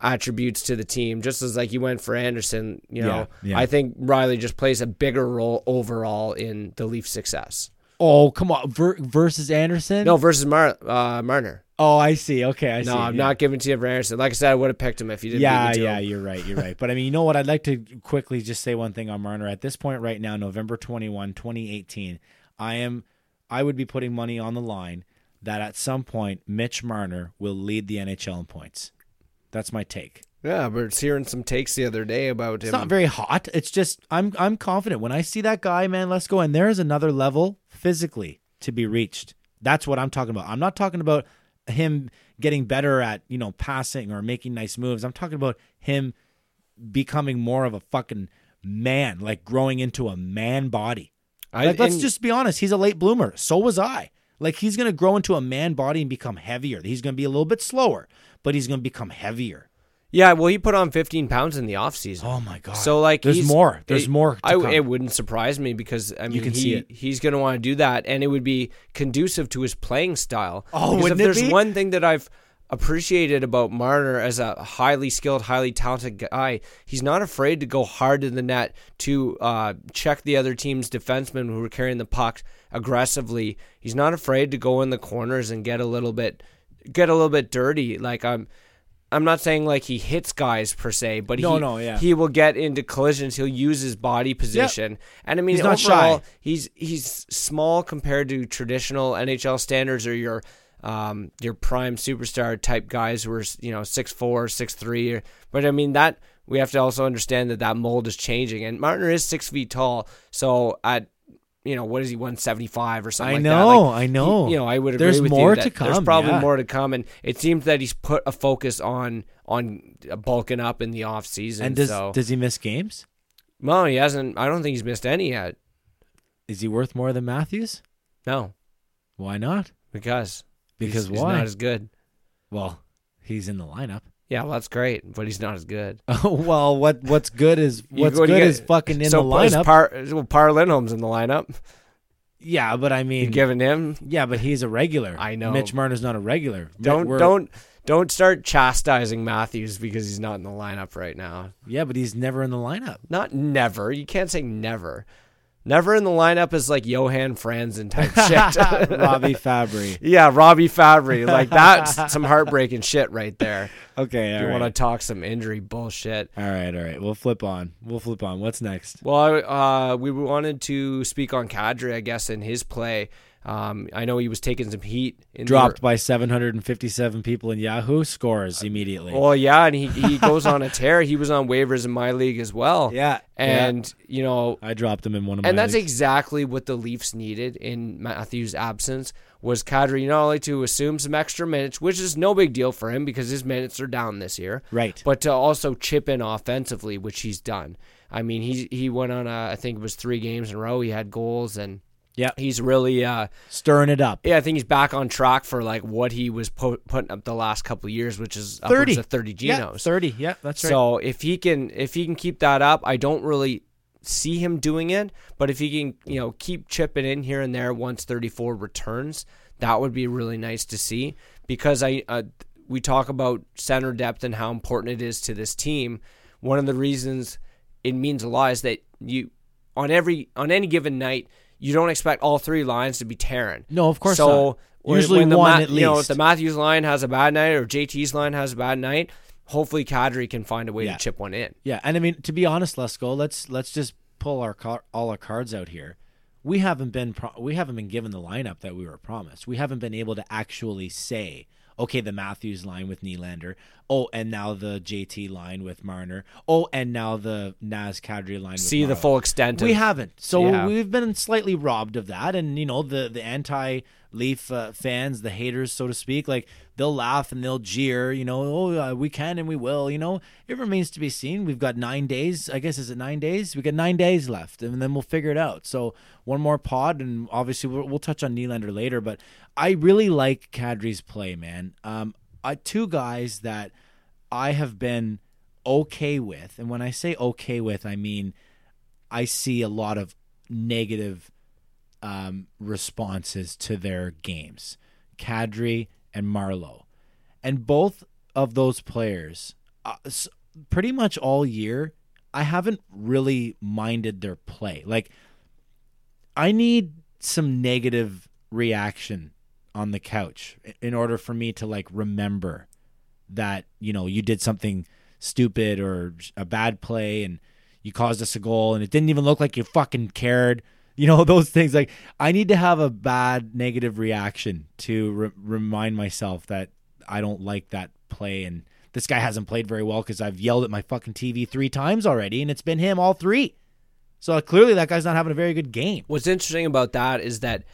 attributes to the team. Just as like you went for Andersen, you know, Yeah, yeah. I think Rielly just plays a bigger role overall in the Leafs' success. Oh, come on. Ver- versus Andersen? No, versus Mar- uh, Marner. Oh, I see. Okay, I see. No, I'm yeah. not giving to you for Andersen. Like I said, I would have picked him if you didn't. Yeah, yeah, you're right. You're *laughs* right. But I mean, you know what? I'd like to quickly just say one thing on Marner. At this point right now, November 21, 2018, I am I would be putting money on the line that at some point Mitch Marner will lead the NHL in points. That's my take. Yeah, but it's hearing some takes the other day about It's him. not very hot. It's just I'm I'm confident when I see that guy, man. Let's go. And there is another level physically to be reached. That's what I'm talking about. I'm not talking about him getting better at you know passing or making nice moves. I'm talking about him becoming more of a fucking man, like growing into a man body. I- like, let's and- just be honest. He's a late bloomer. So was I. Like he's gonna grow into a man body and become heavier. He's gonna be a little bit slower, but he's gonna become heavier. Yeah, well, he put on 15 pounds in the offseason. Oh my god! So like, there's he's- more. There's it- more. To I, it wouldn't surprise me because I mean, can he, see it. he's going to want to do that, and it would be conducive to his playing style. Oh, Because wouldn't if it there's be? one thing that I've appreciated about Marner as a highly skilled, highly talented guy, he's not afraid to go hard to the net to uh, check the other team's defensemen who are carrying the puck aggressively. He's not afraid to go in the corners and get a little bit get a little bit dirty. Like I'm. I'm not saying like he hits guys per se, but No, he, no, yeah. he will get into collisions. He'll use his body position, and I mean, He's not overall, he's he's small compared to traditional NHL standards or your um your prime superstar type guys who are you know six four, six three. But I mean that we have to also understand that that mold is changing, and Marner is six feet tall, so at you know what is he 175 or something I like know. Like, I know. he- you know, I would agree There's with more you to that There's probably yeah. more to come, and it seems that he's put a focus on on bulking up in the off season. and does so. does he miss games? no, he hasn't. I don't think he's missed any yet. Is he worth more than Matthews? No, Why not? because Because he's, why? he's not as good. well, he's in the lineup. Yeah, well, that's great, but he's not as good. Oh *laughs* well, what what's good is *laughs* what's good is fucking in so the lineup. Par, well, Par Lindholm's in the lineup. yeah, but I mean, giving him? yeah, but he's a regular. I know. Mitch Marner's not a regular. Don't We're- don't don't start chastising Matthews because he's not in the lineup right now. Yeah, but he's never in the lineup. Not never. You can't say never. Never in the lineup is like Johan Franzen type shit. *laughs* Robbie Fabbri. yeah, Robbie Fabbri. Like that's some heartbreaking shit right there. Okay, all you right. want to talk some injury bullshit. All right, all right. We'll flip on. We'll flip on. What's next? Well, uh, we wanted to speak on Kadri, I guess, in his play. Um, I know he was taking some heat. In the- Dropped by 757 people in Yahoo. Scores immediately. Well, yeah, and he, he *laughs* goes on a tear. He was on waivers in my league as well. yeah, And, you know, I dropped him in one of my. and that's leagues. exactly what the Leafs needed in Matthews' absence was Kadri not only to assume some extra minutes, which is no big deal for him because his minutes are down this year, right. but to also chip in offensively, which he's done. I mean, he he went on a, I think it was three games in a row. He had goals and Yeah. he's really uh, Stirring it up. yeah, I think he's back on track for like what he was po- putting up the last couple of years, which is 30. upwards of thirty Yeah, 30. Yeah, that's right. So if he can if he can keep that up, I don't really see him doing it, but if he can, you know, keep chipping in here and there once 34 returns, that would be really nice to see because I uh, we talk about center depth and how important it is to this team. One of the reasons it means a lot is that you on every on any given night you don't expect all three lines to be tearing. No, of course so not. when- Usually when the one Ma- at You know, if the Matthews line has a bad night or JT's line has a bad night, hopefully Kadri can find a way Yeah. to chip one in. Yeah, and I mean to be honest, let's go. Let's let's just pull our car, all our cards out here. We haven't been pro- we haven't been given the lineup that we were promised. We haven't been able to actually say, okay, the Matthews line with Nylander. Oh, and now the JT line with Marner. Oh, and now the Naz Kadri line. With See the full extent. Of, We haven't. So Yeah. we've been slightly robbed of that. And, you know, the, the anti Leaf uh, fans, the haters, so to speak, like they'll laugh and they'll jeer, you know, oh, uh, we can and we will. You know, it remains to be seen. We've got nine days. I guess, is it nine days? We got nine days left and then we'll figure it out. So one more pod. And obviously, we'll, we'll touch on Nylander later. But I really like Kadri's play, man. Um, two guys that I have been okay with. And when I say okay with, I mean, I see a lot of negative um, responses to their games. Kadri and Marleau. And both of those players, uh, pretty much all year, I haven't really minded their play. Like, I need some negative reaction on the couch in order for me to like remember that you know you did something stupid or a bad play and you caused us a goal and it didn't even look like you fucking cared you know *laughs* those things like i need to have a bad negative reaction to re- remind myself that i don't like that play and this guy hasn't played very well because i've yelled at my fucking tv three times already and it's been him all three so clearly that guy's not having a very good game What's interesting about that is that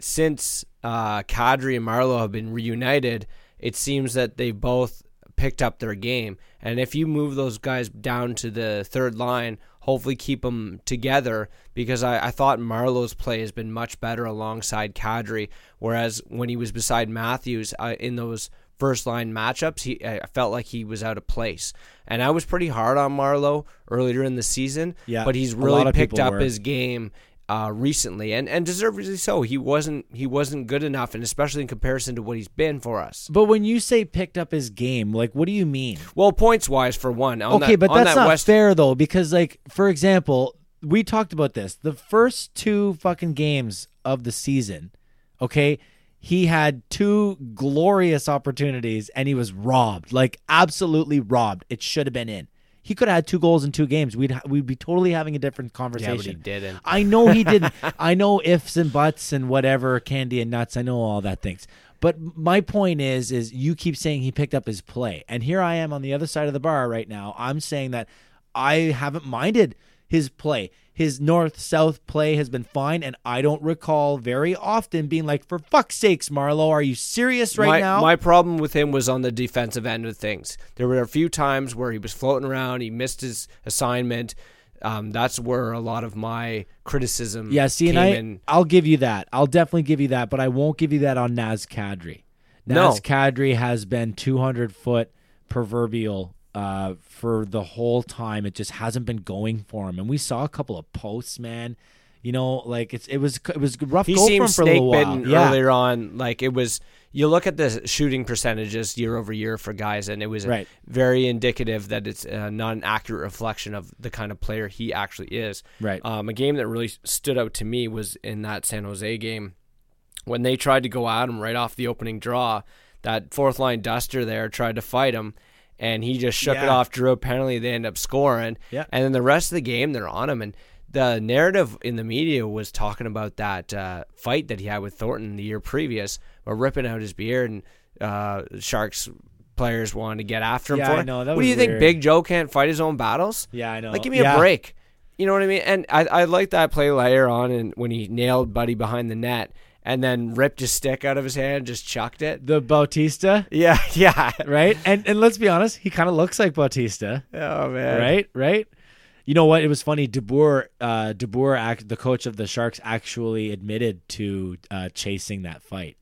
since uh, Kadri and Marleau have been reunited, it seems that they both picked up their game. And if you move those guys down to the third line, hopefully keep them together because I, I thought Marleau's play has been much better alongside Kadri, whereas when he was beside Matthews uh, in those first line matchups, he I felt like he was out of place. And I was pretty hard on Marleau earlier in the season, Yeah, but he's really picked up were. his game uh, recently, and and deservedly so. He wasn't he wasn't good enough, and especially in comparison to what he's been for us. But when you say picked up his game, like what do you mean? Well, points wise, for one, on okay, that, but that's that not West, fair though, because like for example, we talked about this. The first two fucking games of the season, okay, he had two glorious opportunities and he was robbed, like absolutely robbed. It should have been in. He could have had two goals in two games. We'd we'd be totally having a different conversation. Yeah, but he didn't. I know he didn't. *laughs* I know ifs and buts and whatever, candy and nuts. I know all that things. But my point is, is you keep saying he picked up his play, and here I am on the other side of the bar right now. I'm saying that I haven't minded his play. His north south play has been fine, and I don't recall very often being like, "For fuck's sakes, Marleau, are you serious right my, now?" My problem with him was on the defensive end of things. There were a few times where he was floating around, he missed his assignment. Um, that's where a lot of my criticism Yeah, see, and I, in. I'll give you that. I'll definitely give you that, but I won't give you that on Naz Kadri. No. Naz Kadri has been 200 foot proverbial uh, for the whole time. It just hasn't been going for him, and we saw a couple of posts, man. You know, like it's it was it was rough He go for him seemed for a snake while. bitten Yeah, earlier on. Like it was, you look at the shooting percentages year over year for guys, and it was Right. very indicative that it's uh, not an accurate reflection of the kind of player he actually is. Right. Um, a game that really stood out to me was in that San Jose game when they tried to go at him right off the opening draw. That fourth line duster there tried to fight him, and he just shook it off. Drew a penalty. They end up scoring. Yeah. And then the rest of the game, they're on him. And the narrative in the media was talking about that uh, fight that he had with Thornton the year previous, where ripping out his beard and uh, Sharks players wanted to get after him Yeah, for I it. know, what do you think? Big Joe can't fight his own battles? yeah, I know. Like, give me Yeah. a break. You know what I mean? And I, I like that play later on, and when he nailed Buddy behind the net, and then ripped his stick out of his hand, and just chucked it. The Bautista, Yeah, *laughs* yeah. right? And and let's be honest, he kind of looks like Bautista. Oh man, right? Right. You know what? It was funny. DeBoer, uh, DeBoer, act, the coach of the Sharks, actually admitted to uh, chasing that fight.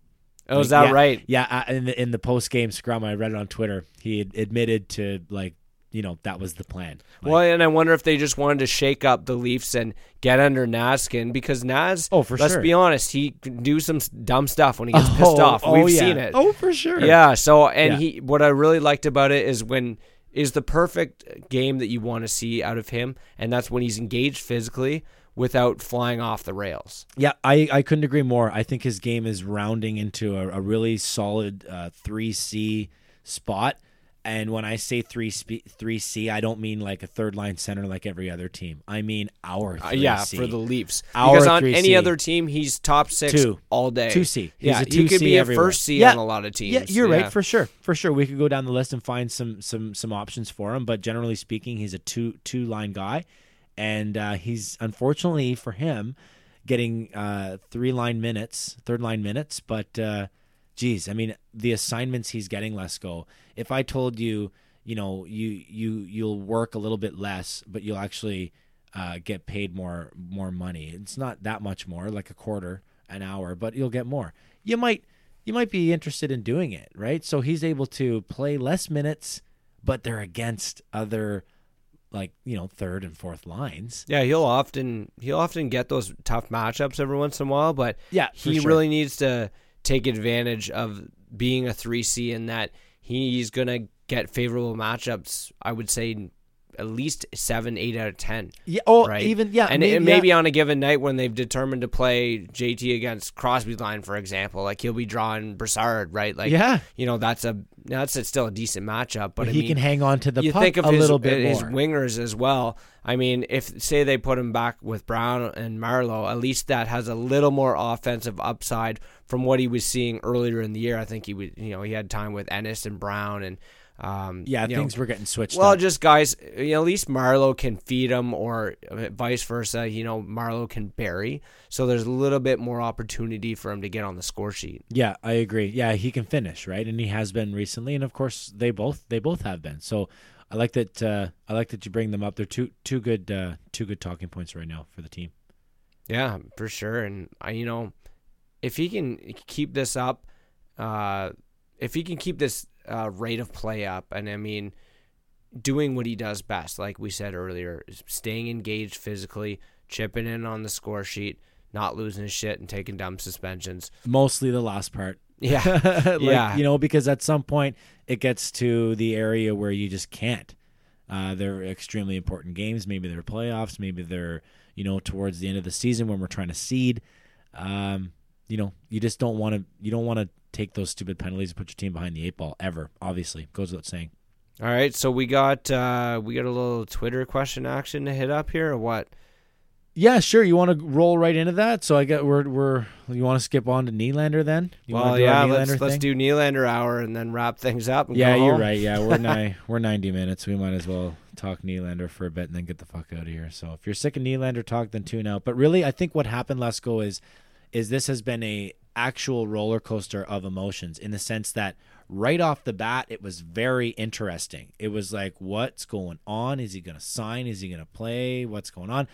Oh, is that yeah, right? Yeah. uh, In the in the post game scrum, I read it on Twitter. He had admitted to like, you know, that was the plan. Like, well, and I wonder if they just wanted to shake up the Leafs and get under Naskin because Naz. Oh, for let's sure. be honest, he can do some dumb stuff when he gets pissed Oh, off. oh, We've yeah. seen it. Oh, for sure. Yeah. So, and Yeah. he, what I really liked about it is when is the perfect game that you want to see out of him, and that's when he's engaged physically without flying off the rails. Yeah, I, I couldn't agree more. I think his game is rounding into a, a really solid uh, 3C spot. And when I say 3 sp- 3C, I don't mean like a third line center like every other team. I mean our 3C. Uh, yeah, for the Leafs. Our because on 3C. any other team, he's top six Two. all day. 2C. He's Yeah, a he 2C could be a first C Yeah. on a lot of teams. Yeah, you're Yeah. right for sure. For sure, we could go down the list and find some some some options for him. But generally speaking, he's a two two line guy, and uh, he's unfortunately for him getting uh, three line minutes, third line minutes. But uh, geez, I mean the assignments he's getting. Let's go. If I told you, you know, you you you'll work a little bit less, but you'll actually uh, get paid more more money. It's not that much more, like a quarter an hour, but you'll get more. You might you might be interested in doing it, right? So he's able to play less minutes, but they're against other like, you know, third and fourth lines. Yeah, he'll often he'll often get those tough matchups every once in a while, but Yeah, he sure. really needs to take advantage of being a three C in that he's gonna get favorable matchups. I would say at least seven, eight out of ten. Yeah, oh, right? even yeah, and maybe, and maybe yeah. on a given night when they've determined to play JT against Crosby's line, for example, like he'll be drawing Brassard, right? Like, Yeah. you know, that's a that's a, still a decent matchup, but I he mean, can hang on to the you puck think of a his, little bit his more. wingers as well. I mean, if say they put him back with Brown and Marleau, at least that has a little more offensive upside from what he was seeing earlier in the year. I think he would, you know, he had time with Ennis and Brown and. Um, yeah, you know, things were getting switched well, up. just guys, you know, at least Marleau can feed him, or uh, vice versa. You know, Marleau can bury, so there's a little bit more opportunity for him to get on the score sheet. Yeah, I agree. Yeah, he can finish, right? And he has been recently, and of course they both they both have been. So I like that. Uh, I like that you bring them up. They're two two good uh, two good talking points right now for the team. Yeah, for sure. And I, you know, if he can keep this up, uh, if he can keep this uh, rate of play up, and I mean, doing what he does best, like we said earlier, staying engaged physically, chipping in on the score sheet, not losing his shit, and taking dumb suspensions. Mostly the last part. Yeah, *laughs* like, yeah. You know, because at some point it gets to the area where you just can't. Uh, they're extremely important games. Maybe they're playoffs. Maybe they're you know towards the end of the season when we're trying to seed. Um, you know, you just don't want to. You don't want to take those stupid penalties and put your team behind the eight ball ever. Obviously, goes without saying. All right, so we got uh, we got a little Twitter question action to hit up here, or what? Yeah, sure. You want to roll right into that? So I get we're we're you want to skip on to Nylander then? You well, yeah, let's let's do Nylander hour and then wrap things up. And Yeah, you're home. right. Yeah, we're *laughs* ni- we're 90 minutes. We might as well talk Nylander for a bit and then get the fuck out of here. So if you're sick of Nylander talk, then tune out. But really, I think what happened, Lesko, is is this has been a actual roller coaster of emotions in the sense that right off the bat, it was very interesting. It was like, what's going on? Is he going to sign? Is he going to play? What's going on?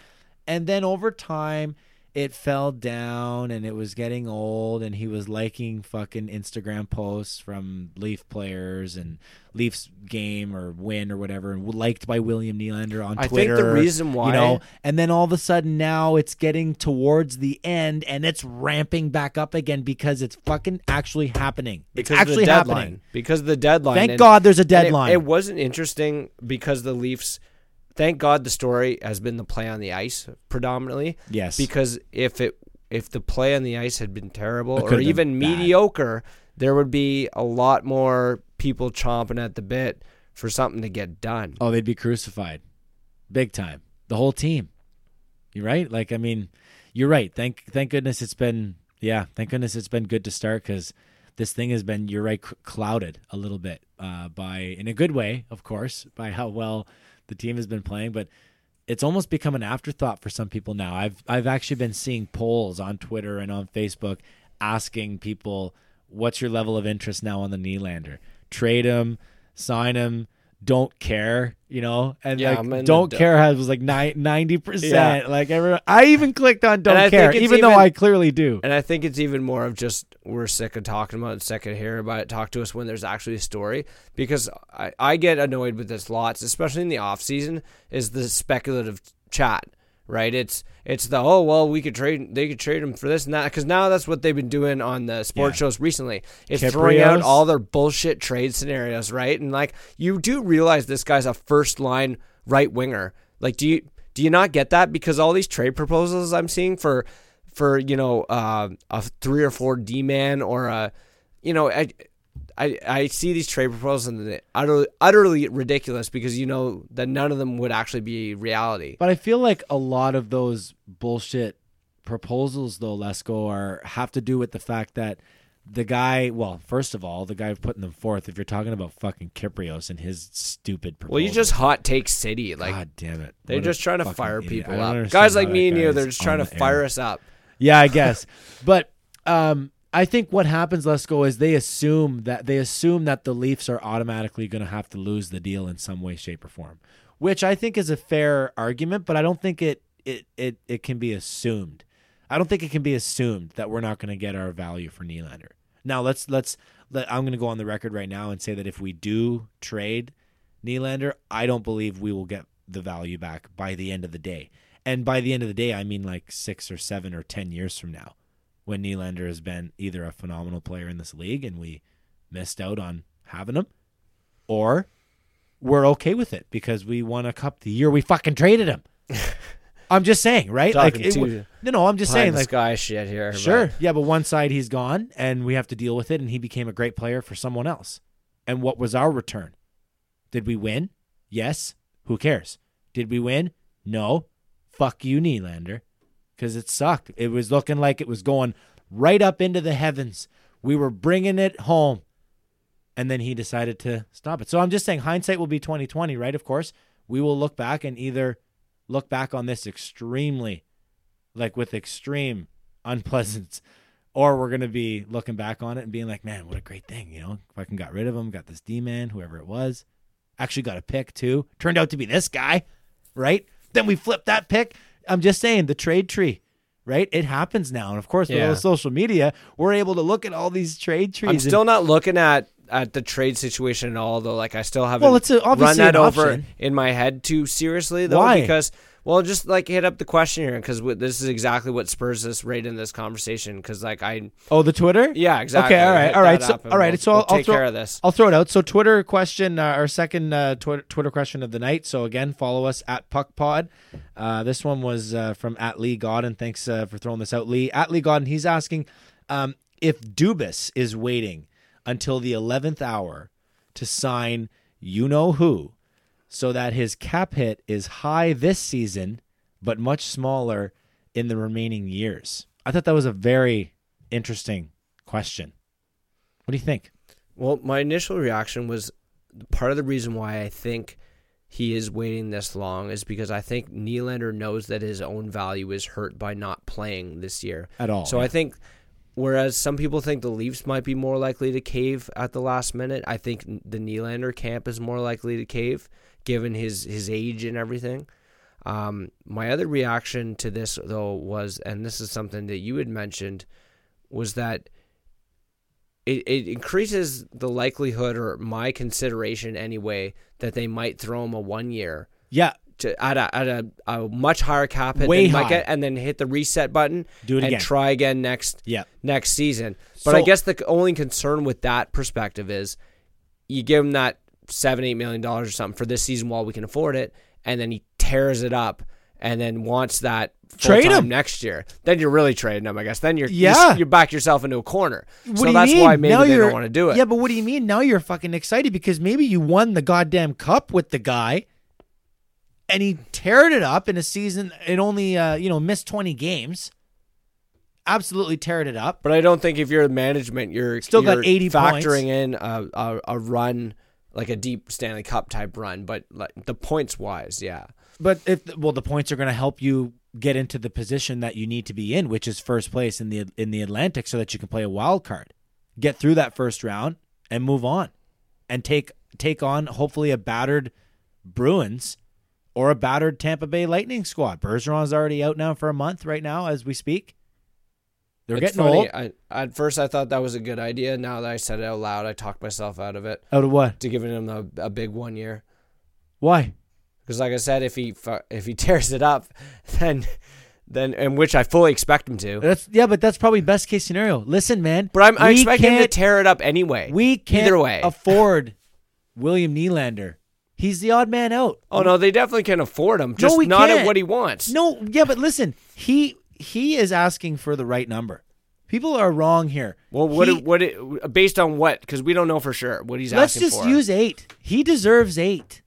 And then over time, it fell down and it was getting old and he was liking fucking Instagram posts from Leaf players and Leafs game or win or whatever and liked by William Nylander on Twitter. I think the reason why you know, and then all of a sudden now it's getting towards the end and it's ramping back up again because it's fucking actually happening. It's because of the actually deadline. happening. Because of the deadline. Thank And- God there's a and it- deadline. It, wasn't interesting because the Leafs. Thank God the story has been the play on the ice predominantly. Yes. Because if it if the play on the ice had been terrible or even mediocre, there would be a lot more people chomping at the bit for something to get done. Oh, they'd be crucified, big time. The whole team. You're right. Like, I mean, you're right. Thank, thank goodness it's been. Yeah, thank goodness it's been good to start because this thing has been. You're right, clouded a little bit uh, by, in a good way, of course, by how well the team has been playing, but. It's almost become an afterthought for some people now. I've I've actually been seeing polls on Twitter and on Facebook asking people, "What's your level of interest now on the Nylander? Trade him, sign him, don't care." You know, and Yeah, like don't care has was like ninety Yeah. percent. Like everyone, I even clicked on don't care, it's even, though I clearly do. And I think it's even more of just we're sick of talking about it, sick of hearing about it. Talk to us when there's actually a story because I, I get annoyed with this lots, especially in the off season, is the speculative chat. Right? It's it's the oh well we could trade they could trade him for this and that because now that's what they've been doing on the sports Yeah. shows recently. It's throwing out all their bullshit trade scenarios, right? And like you do realize this guy's a first line right winger. Like do you do you not get that because all these trade proposals I'm seeing for for you know uh, a three or four D man or a you know I, I I see these trade proposals and they're utterly utterly ridiculous because you know that none of them would actually be reality. But I feel like a lot of those bullshit proposals, though, Lesko, are have to do with the fact that the guy. Well, first of all, the guy putting them forth. If you're talking about fucking Kypreos and his stupid proposal, Well, you just hot take city like God damn it! they're What just trying to fire idiot. people up. Guys like me and you, they're just trying to fire air. us up. Yeah, I guess. but um, I think what happens, Lesko, is they assume that they assume that the Leafs are automatically going to have to lose the deal in some way, shape, or form, which I think is a fair argument. But I don't think it it it, it can be assumed. I don't think it can be assumed that we're not going to get our value for Nylander. Now let's let's let, I'm going to go on the record right now and say that if we do trade Nylander, I don't believe we will get the value back by the end of the day. And by the end of the day, I mean like six or seven or ten years from now, when Nylander has been either a phenomenal player in this league and we missed out on having him, or we're okay with it because we won a cup the year we fucking traded him. *laughs* I'm just saying, right? Talking it no, no, I'm just saying, like, sky shit here. but- Sure. Yeah, but one side he's gone and we have to deal with it and he became a great player for someone else. And what was our return? Did we win? Yes. Who cares? Did we win? No. Fuck you, Nylander. Because it sucked. It was looking like it was going right up into the heavens. We were bringing it home. And then he decided to stop it. So I'm just saying hindsight will be 2020, right? Of course. We will look back and either look back on this extremely like with extreme unpleasance or we're going to be looking back on it and being like man what a great thing you know fucking got rid of him got this d-man whoever it was Actually got a pick too. Turned out to be this guy, right? Then we flipped that pick. I'm just saying the trade tree, right? It happens now, and of course with Yeah. all the social media, we're able to look at all these trade trees. I'm and- still not looking at at the trade situation at all, though. Like I still haven't Well, it's a- run obviously that over in my head too seriously, though. Why? Because well, just like hit up the question here, because this is exactly what spurs us right in this conversation. Because like I, Oh, the Twitter? yeah, exactly. okay all right all right so, all right we'll- so we'll I'll, I'll take throw, care of this. I'll throw it out. So Twitter question, uh, our second uh, Twitter, Twitter question of the night. So again, follow us at Puck Pod. Uh, this one was uh, from at Lee Godden. Thanks uh, for throwing this out, Lee. At Lee Godden, he's asking um, if Dubas is waiting until the eleventh hour to sign you know who, so that his cap hit is high this season, but much smaller in the remaining years. I thought that was a very interesting question. What do you think? Well, my initial reaction was part of the reason why I think he is waiting this long is because I think Nylander knows that his own value is hurt by not playing this year At all, So yeah. I think, whereas some people think the Leafs might be more likely to cave at the last minute, I think the Nylander camp is more likely to cave given his his age and everything. Um, my other reaction to this though was, and this is something that you had mentioned, was that it, it increases the likelihood or my consideration anyway that they might throw him a one year Yeah, to at a at a, a much higher cap hit Way than high. get, and then hit the reset button Do it and again. try again next yeah. next season. But I guess the only concern with that perspective is you give him that seven eight million dollars or something for this season while we can afford it, and then he tears it up and then wants that Trade him. next year. Then you're really trading him, I guess. Then you're Yeah. you, you back yourself into a corner. What so do you that's mean? why maybe now they don't want to do it. Yeah, but what do you mean? Now you're fucking excited because maybe you won the goddamn cup with the guy, and he teared it up in a season. and only uh, you know missed twenty games. Absolutely teared it up. But I don't think if you're the management, you're Still got you're 80 factoring points. in a, a a run like a deep Stanley Cup type run, but like the points wise, yeah. But if well, the points are going to help you get into the position that you need to be in, which is first place in the in the Atlantic, so that you can play a wild card, get through that first round, and move on, and take take on hopefully a battered Bruins or a battered Tampa Bay Lightning squad. Bergeron's already out now for a month right now as we speak. They're It's getting funny. old. I, at first, I thought that was a good idea. Now that I said it out loud, I talked myself out of it Out of what? to giving him a, a big one year. Why? Because, like I said, if he if he *laughs* tears it up, then then and which I fully expect him to. That's yeah, but that's probably best case scenario. Listen, man, But I'm, I expect him to tear it up anyway. We can't either way. afford *laughs* William Nylander. He's the odd man out. oh no, they definitely can afford him. Just we not can't. at what he wants. No, yeah, but listen, he he is asking for the right number. People are wrong here. Well, what He- what it, based on what? Because we don't know for sure what he's asking for. let's just use eight. He deserves eight.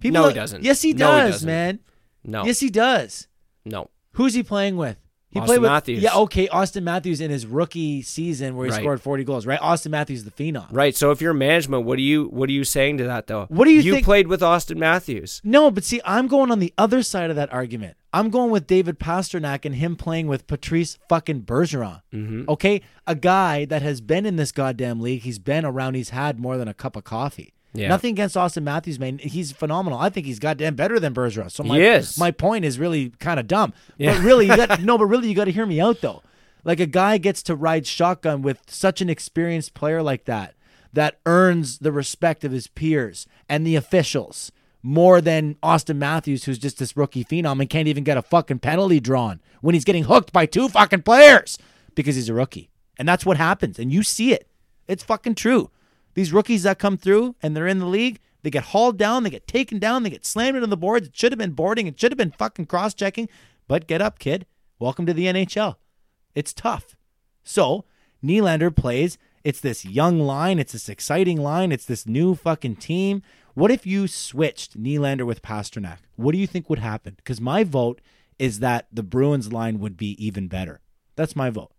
People No, he doesn't. Yes, he does, No, he does, doesn't. man. no, Yes, he does. no. Who's he playing with? He Auston played with Matthews. Yeah, okay, Auston Matthews in his rookie season where he Right. scored 40 goals, right? Auston Matthews the phenom. Right. So if you're management, what are you what are you saying to that though? What do you You think- played with Auston Matthews. No, but see, I'm going on the other side of that argument. I'm going with David Pastrnak and him playing with Patrice fucking Bergeron. Mm-hmm. Okay, a guy that has been in this goddamn league. He's been around. He's had more than a cup of coffee. Yeah. Nothing against Auston Matthews, man. He's phenomenal. I think he's goddamn better than Bergeron. So my my point is really kind of dumb. Yeah. But really, you got *laughs* no. But really, you got to hear me out though. Like a guy gets to ride shotgun with such an experienced player like that, that earns the respect of his peers and the officials more than Auston Matthews, who's just this rookie phenom and can't even get a fucking penalty drawn when he's getting hooked by two fucking players because he's a rookie. And that's what happens. And you see it. It's fucking true. These rookies that come through and they're in the league, they get hauled down, they get taken down, they get slammed into the boards. It should have been boarding, it should have been fucking cross checking. But get up, kid. Welcome to the NHL. It's tough. So Nylander plays. It's this young line. It's this exciting line. It's this new fucking team. What if you switched Nylander with Pastrnak? What do you think would happen? Because my vote is that the Bruins line would be even better. That's my vote.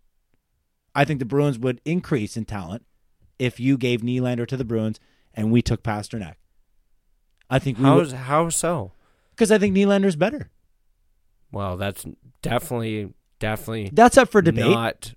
I think the Bruins would increase in talent if you gave Nylander to the Bruins and we took Pastrnak. I think we How's how so? because I think Nylander's better. Well, that's definitely definitely That's up for debate. not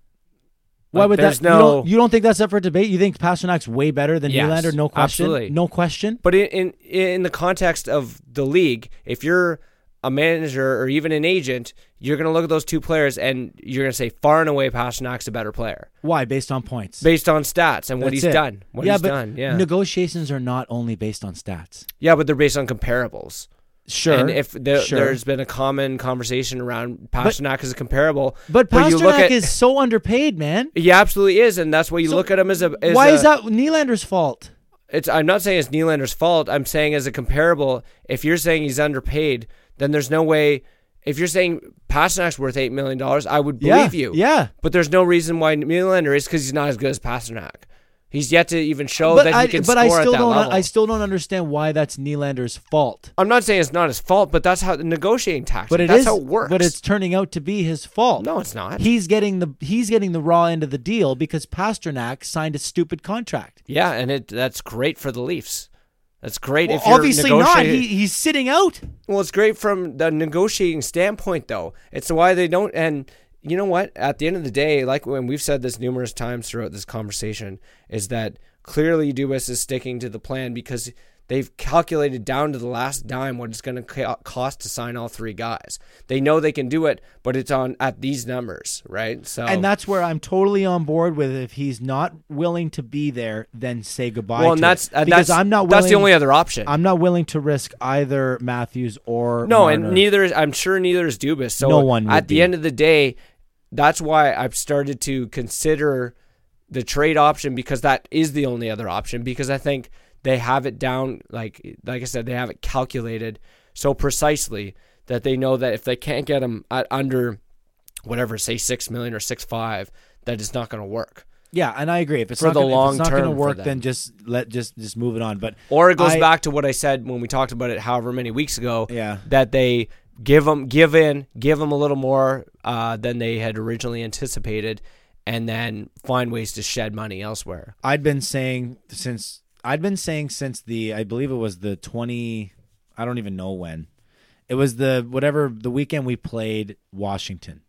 Why Like, would there's that? no? You don't, you don't think that's up for debate? You think Pastrnak's way better than Yes, Nylander? No question. absolutely. No question. But in, in in the context of the league, if you're a manager or even an agent, you're going to look at those two players and you're going to say far and away Pastrnak's a better player Why? Based on points. based on stats and what he's it. done. What yeah, he's but done. Yeah. negotiations are not only based on stats. yeah, but they're based on comparables. Sure. And if the, sure. there's been a common conversation around Pastrnak as a comparable, but where you look Pastrnak at- is so underpaid, man. he absolutely is, and that's why you So look at him as a. As Why a- is that Nylander's fault? It's. I'm not saying it's Nylander's fault. I'm saying as a comparable, if you're saying he's underpaid, then there's no way. If you're saying Pastrnak's worth eight million dollars, I would Yeah, believe you. yeah. But there's no reason why Nylander is because he's not as good as Pastrnak. He's yet to even show but that I, he can but score I still don't. level. I still don't understand why that's Nylander's fault. I'm not saying it's not his fault, but that's how the negotiating tactic. But it that's is- how it works. But it's turning out to be his fault. no, it's not. He's getting the he's getting the raw end of the deal because Pastrnak signed a stupid contract. yeah, and it that's great for the Leafs. That's great Well, if obviously not. He, he's sitting out. Well, it's great from the negotiating standpoint, though. It's why they don't. And you know what? At the end of the day, like when we've said this numerous times throughout this conversation, is that clearly Dubas is sticking to the plan because they've calculated down to the last dime what it's going to cost to sign all three guys. They know they can do it, but it's on at these numbers, right? So And that's where I'm totally on board with. If he's not willing to be there, then say goodbye. well, and that's uh, because that's I'm not. Willing, that's the only other option. I'm not willing to risk either Matthews or No, Marner. and neither is I'm sure neither is Dubas. So No one at the be. end of the day, that's why I've started to consider the trade option because that is the only other option because I think they have it down like like I said they have it calculated so precisely that they know that if they can't get him at under whatever say 6 million or 6.5 that it's not going to work. Yeah, and I agree. If it's For not the gonna, if it's not going to work, then just let just just move it on. But Or it goes I- back to what I said when we talked about it however many weeks ago. Yeah. That they give them give in, give them a little more uh, than they had originally anticipated, and then find ways to shed money elsewhere. I'd been saying since I'd been saying since the I believe it was the twenty I don't even know when. It was the whatever the weekend we played Washington.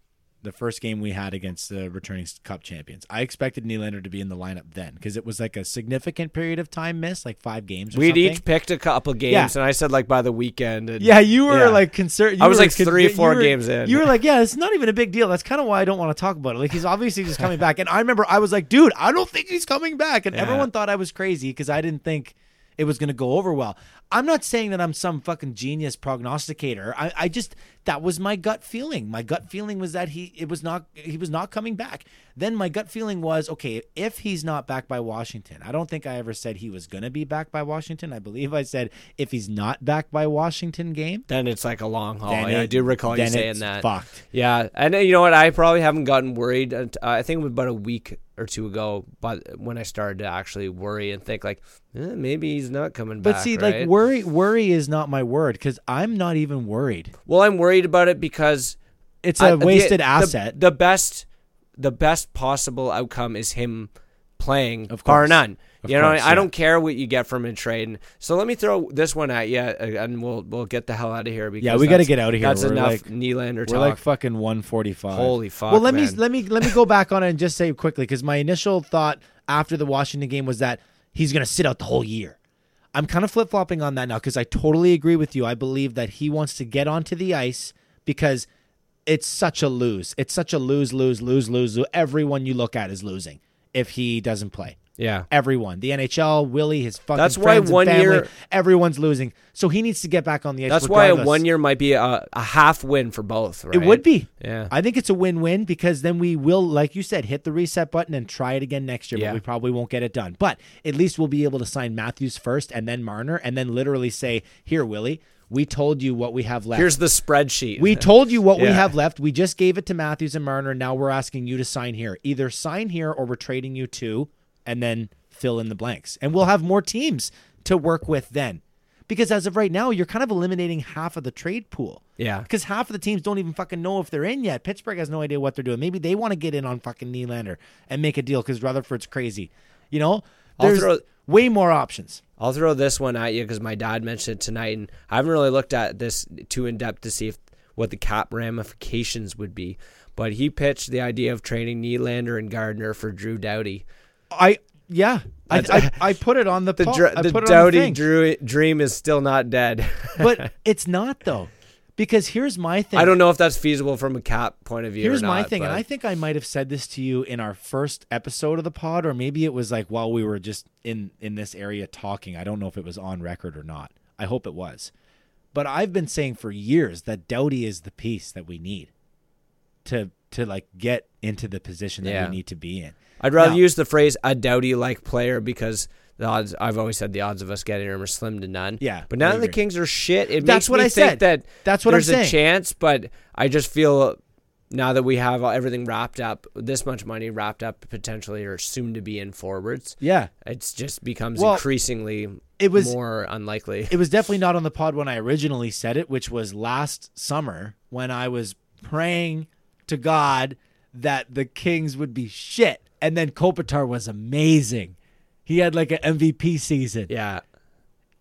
The first game we had against the returning cup champions. I expected Nylander to be in the lineup then because it was like a significant period of time missed, like five games or We'd something. each picked a couple games, Yeah. and I said like by the weekend. And, Yeah, you were Yeah. like concerned. I was like three, four games in. You were like, yeah, it's not even a big deal. That's kind of why I don't want to talk about it. Like he's obviously just coming *laughs* back. And I remember I was like, dude, I don't think he's coming back. And Yeah. everyone thought I was crazy because I didn't think it was going to go over well. I'm not saying that I'm some fucking genius prognosticator. I, I just that was my gut feeling. My gut feeling was that he it was not he was not coming back. Then my gut feeling was okay if he's not back by Washington. I don't think I ever said he was going to be back by Washington. I believe I said if he's not back by Washington game, then it's like a long haul. Yeah, I do recall you saying that. Fucked. Yeah, and uh, you know what? I probably haven't gotten worried. I think it was about a week or two ago, but when I started to actually worry and think like, eh, maybe he's not coming But back. But see, right? like worry, worry is not my word because I'm not even worried. well, I'm worried about it because It's I- a the- wasted the- asset. The, best, the best possible outcome is him playing, Of bar course. none. Of you know, course, I yeah. don't care what you get from a trade. And so let me throw this one at you, uh, and we'll we'll get the hell out of here. Because Yeah, we got to get out of here. That's We're enough like, Nylander We're talk. like fucking 145. Holy fuck, Well, let me let me let me go back on it and just say quickly because my initial thought after the Washington game was that he's going to sit out the whole year. I'm kind of flip flopping on that now because I totally agree with you. I believe that he wants to get onto the ice because it's such a lose. It's such a lose, lose, lose, lose. lose. Everyone you look at is losing if he doesn't play. yeah. Everyone, the NHL, Willie, his fucking That's why one family, year- everyone's losing. So he needs to get back on the ice. That's why a one year might be a, a half win for both. Right? It would be. Yeah. I think it's a win-win because then we will, like you said, hit the reset button and try it again next year. Yeah. But we probably won't get it done. But at least we'll be able to sign Matthews first and then Marner and then literally say, "Here, Willie, we told you what we have left. Here's the spreadsheet. we told you what we have left. We just gave it to Matthews and Marner. Now we're asking you to sign here. Either sign here or we're trading you to, and then fill in the blanks. And we'll have more teams to work with then." Because as of right now, you're kind of eliminating half of the trade pool. Yeah. Because half of the teams don't even fucking know if they're in yet. Pittsburgh has no idea what they're doing. Maybe they want to get in on fucking Nylander and make a deal because Rutherford's crazy. You know, I'll there's throw- way more options. I'll throw this one at you because my dad mentioned it tonight, and I haven't really looked at this too in depth to see if what the cap ramifications would be. But he pitched the idea of trading Nylander and Gardiner for Drew Doughty. I yeah. I, I, *laughs* I put it on the The, dr- the on the Doughty drew- dream is still not dead. but *laughs* it's not though, because here's my thing. I don't know if that's feasible from a cap point of view. Here's or my not, thing, and I think I might have said this to you in our first episode of the pod, or maybe it was like while we were just in in this area talking. I don't know if it was on record or not. I hope it was. But I've been saying for years that Doughty is the piece that we need to to like get into the position that Yeah. we need to be in. I'd rather Now- use the phrase a Doughty like player because the odds I've always said the odds of us getting him are slim to none. Yeah, But now that the. Kings are shit, it That's makes what me I think said. that That's what I'm there's saying. a chance, but I just feel now that we have everything wrapped up, this much money wrapped up potentially or soon to be in forwards, Yeah. it's just becomes Well, increasingly it was- more unlikely. It was definitely *laughs* not on the pod when I originally said it, which was last summer when I was praying to God that the Kings would be shit. And then Kopitar was amazing. He had like an MVP season. yeah.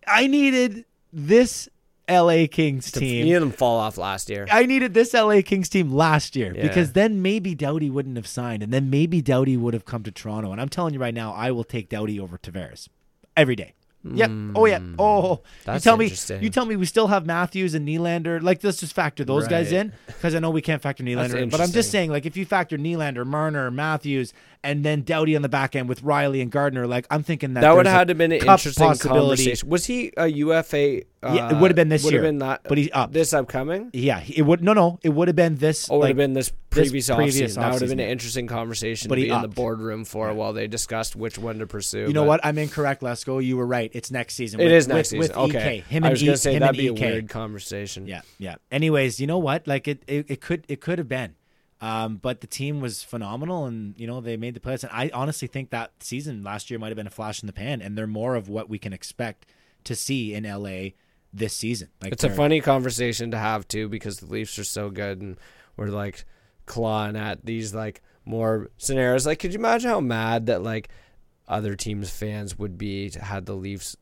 I needed this LA Kings To, team. you them fall off last year. I needed this LA Kings team last year Yeah. because then maybe Doughty wouldn't have signed and then maybe Doughty would have come to Toronto. And I'm telling you right now, I will take Doughty over Tavares every day. Yep. Oh yeah. Oh, you Hmm. That's tell me. You tell me we still have Matthews and Nylander. Like let's just factor those guys in because I know we can't factor Nylander in. But I'm just saying, like if you factor Nylander, Marner, Matthews, and then Doughty on the back end with Rielly and Gardiner, like I'm thinking that That would have had to been an interesting conversation. Was he a UFA? Uh, Yeah, it would have been this would year, Have been that, but he's up. This upcoming. Yeah, it would. No, no, it would have been this. Or would like, have been this previous, previous offseason. That would have been an interesting conversation But to be in the boardroom for while they discussed which one to pursue. You know but what? I'm incorrect, Lesko. You were right. It's next season. It with, is next with, season. With okay. EK. Him I and was gonna E- say that'd be a weird conversation. Yeah, yeah. Anyways, you know what? Like it, it, it could, it could have been. Um, but the team was phenomenal, and you know they made the playoffs. And I honestly think that season last year might have been a flash in the pan, and they're more of what we can expect to see in LA this season. Like It's a funny conversation to have too because the Leafs are so good and we're like clawing at these like more scenarios. Like, could you imagine how mad that like other teams' fans would be had the Leafs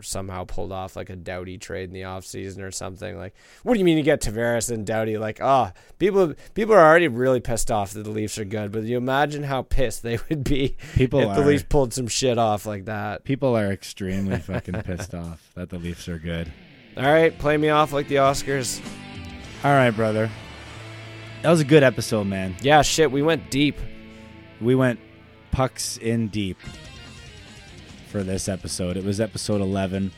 somehow pulled off like a Doughty trade in the offseason or something? Like, what do you mean you get Tavares and Doughty? Like, oh, people people are already really pissed off that the Leafs are good, but you imagine how pissed they would be People if the. Leafs pulled some shit off like that. People are extremely fucking pissed *laughs* off that the Leafs are good. All right, play me off like the Oscars. All right, brother. That was a good episode, man. Yeah, shit, we went deep. We went pucks in deep for this episode. It was episode 11.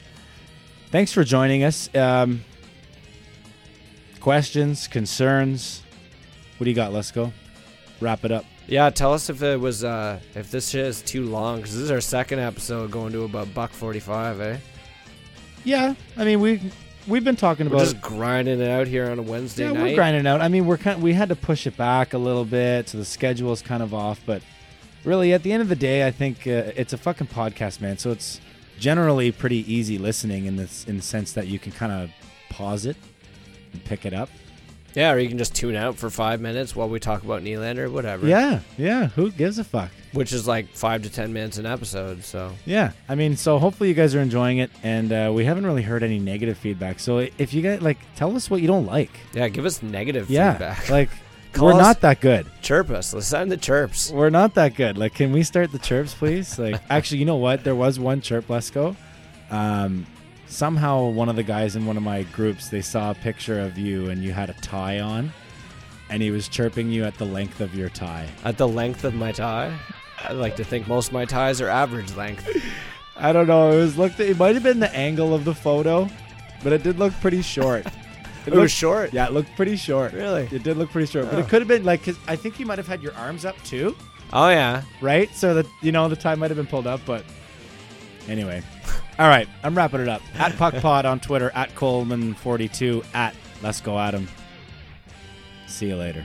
Thanks for joining us. Um, questions, concerns? What do you got? Let's go. Wrap it up. Yeah, tell us if it was uh if this shit is too long because this is our second episode going to about buck forty five, eh? Yeah, I mean we we've been talking We're about just grinding it out here on a Wednesday yeah, night. we're grinding out. I mean, we're kind we had to push it back a little bit, so the schedule is kind of off. But really, at the end of the day, I think uh, it's a fucking podcast, man. So it's generally pretty easy listening in this in the sense that you can kind of pause it and pick it up. Yeah, or you can just tune out for five minutes while we talk about Nylander, whatever. Yeah, yeah. Who gives a fuck? which is like five to ten minutes an episode. So Yeah, I mean, so hopefully you guys are enjoying it, and uh, we haven't really heard any negative feedback. So if you guys like, tell us what you don't like. yeah, give us negative Yeah, feedback. *laughs* like Call we're us- not that good. chirp us. Let's send the chirps. We're not that good. Like, can we start the chirps, please? Like, *laughs* actually, you know what? There was one chirp. Let's go. Um, somehow, one of the guys in one of my groups they saw a picture of you and you had a tie on, and he was chirping you at the length of your tie. At the length of my tie, I like to think most of my ties are average length. I don't know. It was looked. It might have been the angle of the photo, but it did look pretty short. *laughs* It was short. Yeah, it looked pretty short. Really? It did look pretty short, but Oh. it could have been like because I think you might have had your arms up too, Oh yeah. right? So that you know the time might have been pulled up, but anyway. All right, I'm wrapping it up. *laughs* At PuckPod on Twitter, at Coleman42, at Let's Go Adam. See you later.